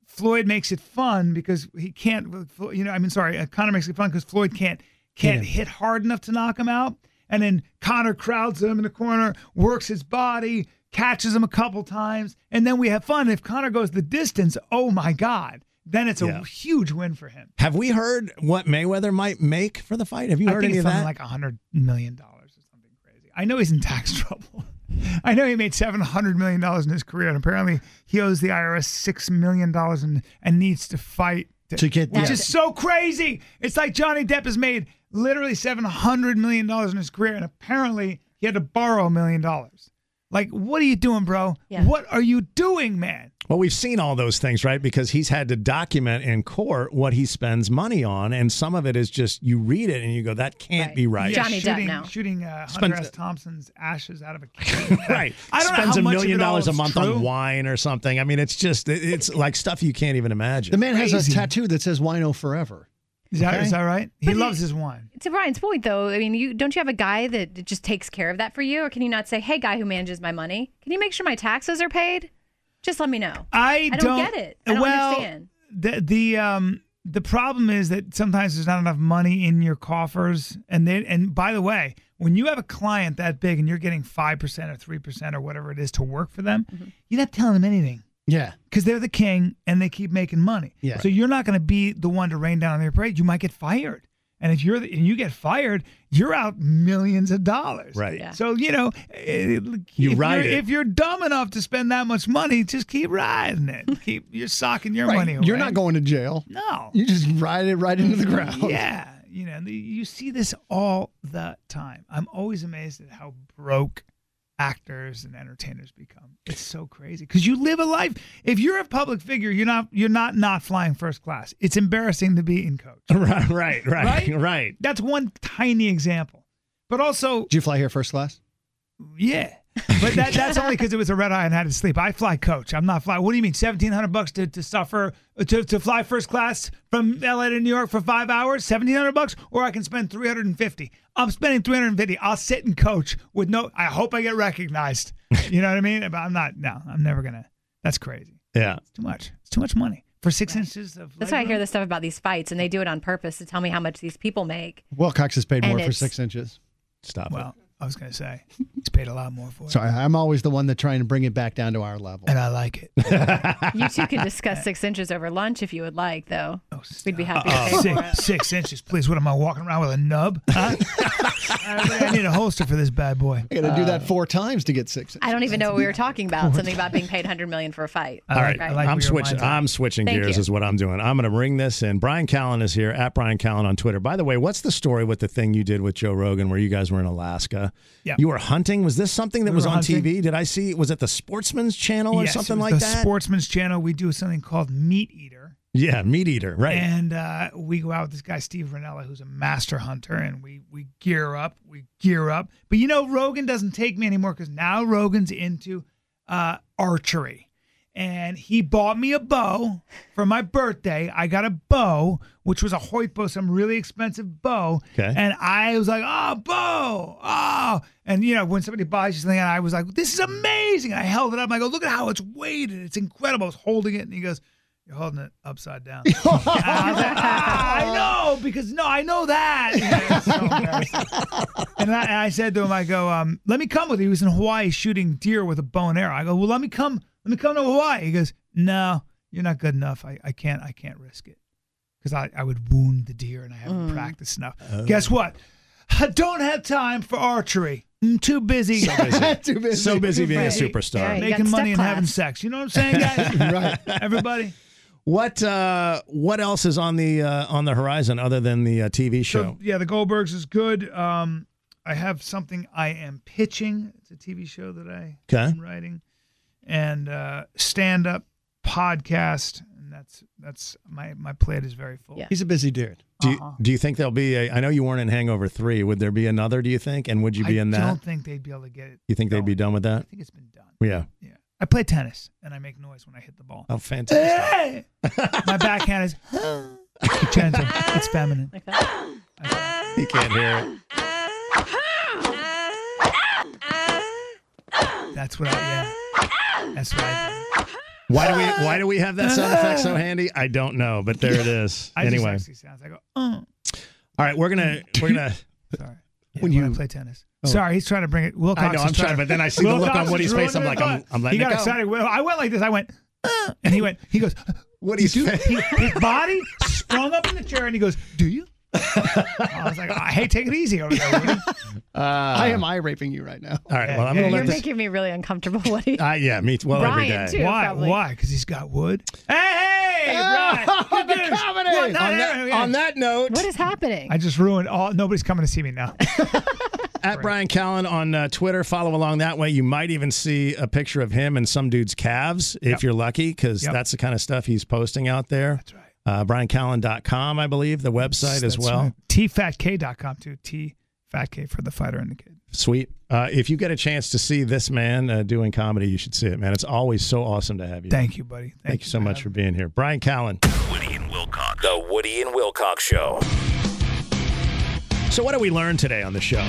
Floyd makes it fun because he can't. You know, I mean, sorry, uh, Conor makes it fun because Floyd can't can't hit hard enough to knock him out. And then Conor crowds him in the corner, works his body, catches him a couple times, and then we have fun. If Conor goes the distance, oh my God, then it's a Yeah. huge win for him. Have we heard what Mayweather might make for the fight? Have you I heard think any it's of something that? like a hundred million dollars or something crazy. I know he's in tax trouble. I know he made seven hundred million dollars in his career, and apparently he owes the IRS six million dollars and and needs to fight To get- which yeah. is so crazy. It's like Johnny Depp has made literally seven hundred million dollars in his career, and apparently he had to borrow a million dollars. Like, what are you doing, bro? What are you doing, man? Well, we've seen all those things, right? Because he's had to document in court what he spends money on, and some of it is just you read it and you go, "That can't be right." Yeah, shooting, Shooting uh, Spends- Hunter S. Thompson's ashes out of a cannon. right. I don't Spends know a how much million of it all dollars a month true. on wine or something. I mean, it's just it's like stuff you can't even imagine. The man has a tattoo that says "Wino Forever." Is that, Okay? is that right? He loves his wine. To Bryan's point, though, I mean, you don't you have a guy that just takes care of that for you, or can you not say, "Hey, guy who manages my money, can you make sure my taxes are paid?" Just let me know. I, I don't get it. I don't well, understand. The the um the problem is that sometimes there's not enough money in your coffers, and then and by the way, when you have a client that big and you're getting five percent or three percent or whatever it is to work for them, Mm-hmm. you're not telling them anything. Yeah. Because they're the king and they keep making money. Yeah. So you're not going to be the one to rain down on their parade. You might get fired. And if you're the, and you get fired, you're out millions of dollars. Right. Yeah. So you know, eh, You if ride you're, it. If you're dumb enough to spend that much money, just keep riding it. keep you're socking your Right. money away. You're not going to jail. No. You just ride it right into the ground. Yeah. You know, you see this all the time. I'm always amazed at how broke actors and entertainers become. It's so crazy because you live a life. If you're a public figure, you're not you're not not flying first class. It's embarrassing to be in coach. right, right, right, Right? right. That's one tiny example. But also, Did you fly here first class? yeah. But that, that's only because it was a red eye and I had to sleep. I fly coach. I'm not fly. What do you mean, seventeen hundred bucks to, to suffer to, to fly first class from LA to New York for five hours? Seventeen hundred bucks, or I can spend three hundred and fifty. I'm spending three hundred and fifty. I'll sit and coach with no. I hope I get recognized. You know what I mean? But I'm not. No, I'm never gonna. That's crazy. Yeah. It's too much. It's too much money for six inches of. That's why I hear this stuff about these fights, and they do it on purpose to tell me how much these people make. Wilcox has paid And more for six inches. Stop Well, I was gonna say it's paid a lot more for it, Sorry, I'm always the one that trying to bring it back down to our level. and I like it. You two can discuss six inches over lunch if you would like, though. Oh, We'd be happy to Uh-oh. pay for Six, it. six inches, please. What am I walking around with a nub? Huh? I need a holster for this bad boy. I got to do that uh, four times to get six. Inches. I don't even know what we were talking about. Something about being paid 100 million for a fight. All right, Right. I'm switching. I'm switching Thank gears. you. Is what I'm doing. I'm going to bring this in. Bryan Callen is here at Bryan Callen on Twitter. By the way, what's the story with the thing you did with Joe Rogan, where you guys were in Alaska? Yeah. You were hunting. Was this something that We was on hunting. TV? Did I see? Was it the Sportsman's Channel or Yes, something like the that? Sportsman's Channel. We do something called MeatEater. yeah, meat eater. Right. And uh, we go out with this guy Steve Rinella, who's a master hunter, and we we gear up, we gear up. But you know, Rogan doesn't take me anymore because now Rogan's into uh, archery, and he bought me a bow for my birthday. I got a bow, which was a Hoyt bow, some really expensive bow. Okay. And I was like, oh, bow, oh. And, you know, when somebody buys you something, and I was like, this is amazing. And I held it up. And I go, look at how it's weighted. It's incredible. I was holding it. And he goes, you're holding it upside down. I like, ah, I know, because no, I know that. So and, I, and I said to him, I go, um, let me come with you. He was in Hawaii shooting deer with a bow and arrow. I go, well, let me come, let me come to Hawaii. He goes, no, you're not good enough. I, I can't, I can't risk it. Because I, I would wound the deer and I haven't practiced enough. Oh. Guess what? I don't have time for archery. I'm too busy. So busy. Too busy. So busy being a superstar. Yeah, Making money and class. having sex. You know what I'm saying, guys? Right. Everybody. What uh, What else is on the uh, on the horizon other than the uh, TV show? So, yeah, the Goldbergs is good. Um, I have something I am pitching. It's a TV show that I Okay. am writing, and uh, stand up podcast, and that's that's my my plate is very full. Yeah. He's a busy dude. do you, Uh-huh. Do you think there'll be a? I know you weren't in Hangover Three. Would there be another? Do you think? And would you be I in that? I don't think they'd be able to get it. you think they'd be done with that? I think it's been done. Yeah. Yeah, I play tennis and I make noise when I hit the ball. Oh, fantastic. My backhand is gentle. It's feminine. You can't hear it. That's what I yeah. That's what I do. Why do we why do we have that sound effect so handy? I don't know, but there it is. I just anyway. actually sounds. I go. Uh. All right, we're gonna we're gonna Sorry. Yeah, when, you play tennis. Sorry, he's trying to bring it. Wilcox I know, I'm trying, to- but then I see the look on Woody's face. I'm like. I'm- I'm letting He it got go. excited. Well, I went like this. I went, "Uh," and he went. He goes, Woody's "You do?" face. His body sprung up in the chair, and he goes, "Do you?" I was like, "Hey, take it easy over there." Woody." I am eye raping you right now. All right, well, I'm gonna You're let this. making me really uncomfortable, Woody. Uh, yeah, me too. Well, every Bryan, day. too. Why? probably. Why? Because he's got wood. Hey, hey, Bryan. Good the news. comedy. What? No, On no, that, no, yeah. on that note, What is happening? I just ruined all. Nobody's coming to see me now. at Bryan Callen on uh, Twitter, follow along that way. You might even see a picture of him and some dude's calves if Yep. you're lucky, because Yep. that's the kind of stuff he's posting out there. That's right. Uh, BryanCallen.com, I believe, the website as That's well. right. Tfatk.com too. T Fat K for the fighter and the kid. Sweet. Uh, if you get a chance to see this man uh, doing comedy, you should see it, man. It's always so awesome to have you. Thank you, buddy. Thank, Thank you so much for being here. Bryan Callen. Woody and Wilcox. The Woody and Wilcox Show. So, what did we learn today on the show?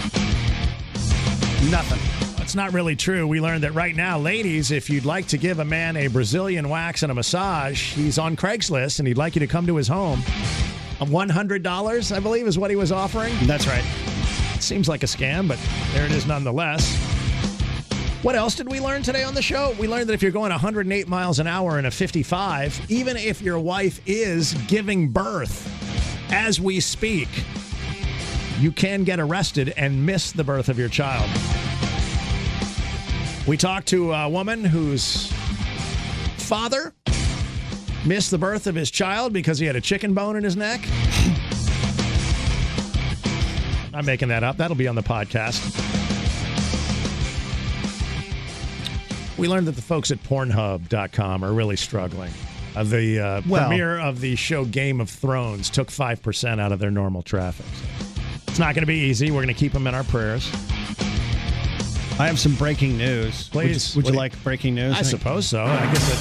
Nothing. That's not really true. We learned that right now, ladies, if you'd like to give a man a Brazilian wax and a massage, he's on Craigslist and he'd like you to come to his home. $100, I believe, is what he was offering. That's right. Seems like a scam, but there it is nonetheless. What else did we learn today on the show? We learned that if you're going 108 miles an hour in a 55, even if your wife is giving birth as we speak, you can get arrested and miss the birth of your child. We talked to a woman whose father missed the birth of his child because he had a chicken bone in his neck. I'm making that up. That'll be on the podcast. We learned that the folks at Pornhub.com are really struggling. Uh, the uh, Well- premiere of the show Game of Thrones took 5% out of their normal traffic. So it's not going to be easy. We're going to keep them in our prayers. I have some breaking news. Would you- Please. Would you, What you- like breaking news? I suppose so. I guess it.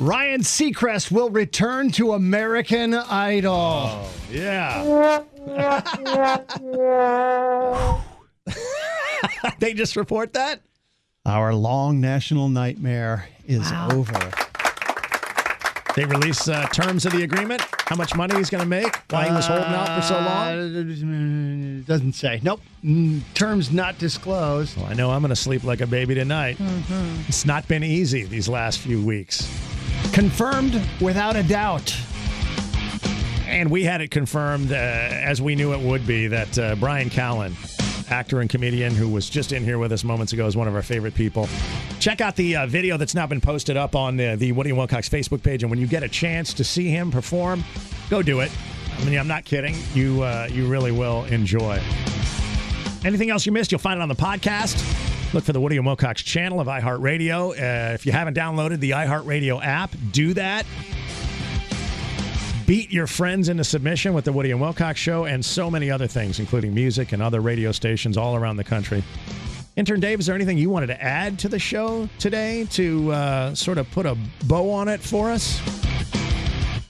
Ryan Seacrest will return to American Idol. Oh, yeah. they just report that? Our long national nightmare is over. They release uh, terms of the agreement, how much money he's going to make, why he was holding out for so long. long? Doesn't say. Nope. Mm, Terms not disclosed. Well, I know I'm going to sleep like a baby tonight. It's not been easy these last few weeks. Confirmed without a doubt. And we had it confirmed, uh, as we knew it would be, that uh, Bryan Callen, actor and comedian who was just in here with us moments ago, is one of our favorite people. Check out the uh, video that's now been posted up on the, the Woody and Wilcox Facebook page. And when you get a chance to see him perform, go do it. I mean, I'm not kidding. You, uh, you really will enjoy. Anything else you missed, you'll find it on the podcast. Look for the Woody and Wilcox channel of iHeartRadio. Uh, if you haven't downloaded the iHeartRadio app, do that beat your friends into submission with the Woody and Wilcox show and so many other things, including music and other radio stations all around the country. Intern Dave, is there anything you wanted to add to the show today to uh, sort of put a bow on it for us?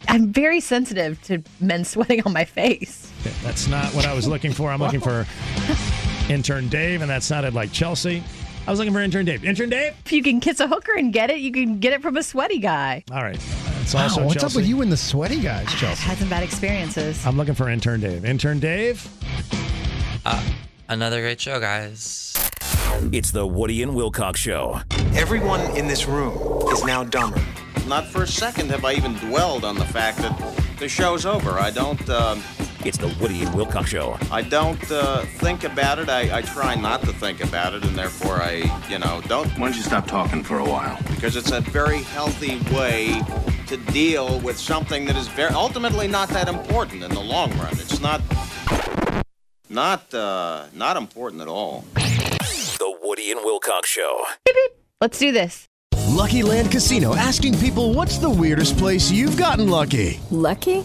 I'm very sensitive to men sweating on my face. That's not what I was looking for. I'm looking for intern Dave, and that sounded like Chelsea. I was looking for intern Dave. Intern Dave? If you can kiss a hooker and get it, you can get it from a sweaty guy. All right. It's Wow, also what's Chelsea. up with you and the sweaty guys, Chelsea? Had some bad experiences. I'm looking for intern Dave. Intern Dave? Uh, another great show, guys. It's the Woody and Wilcox Show. Everyone in this room is now dumber. Not for a second have I even dwelled on the fact that the show's over. I don't. Uh, it's the Woody and Wilcox Show. I don't uh, think about it. I, I try not to think about it, and therefore I, you know, don't. Why don't you stop talking for a while? Because it's a very healthy way to deal with something that is very ultimately not that important in the long run. It's not. Not uh, not important at all. The Woody and Wilcox Show. Let's do this. Lucky Land Casino asking people what's the weirdest place you've gotten lucky? Lucky?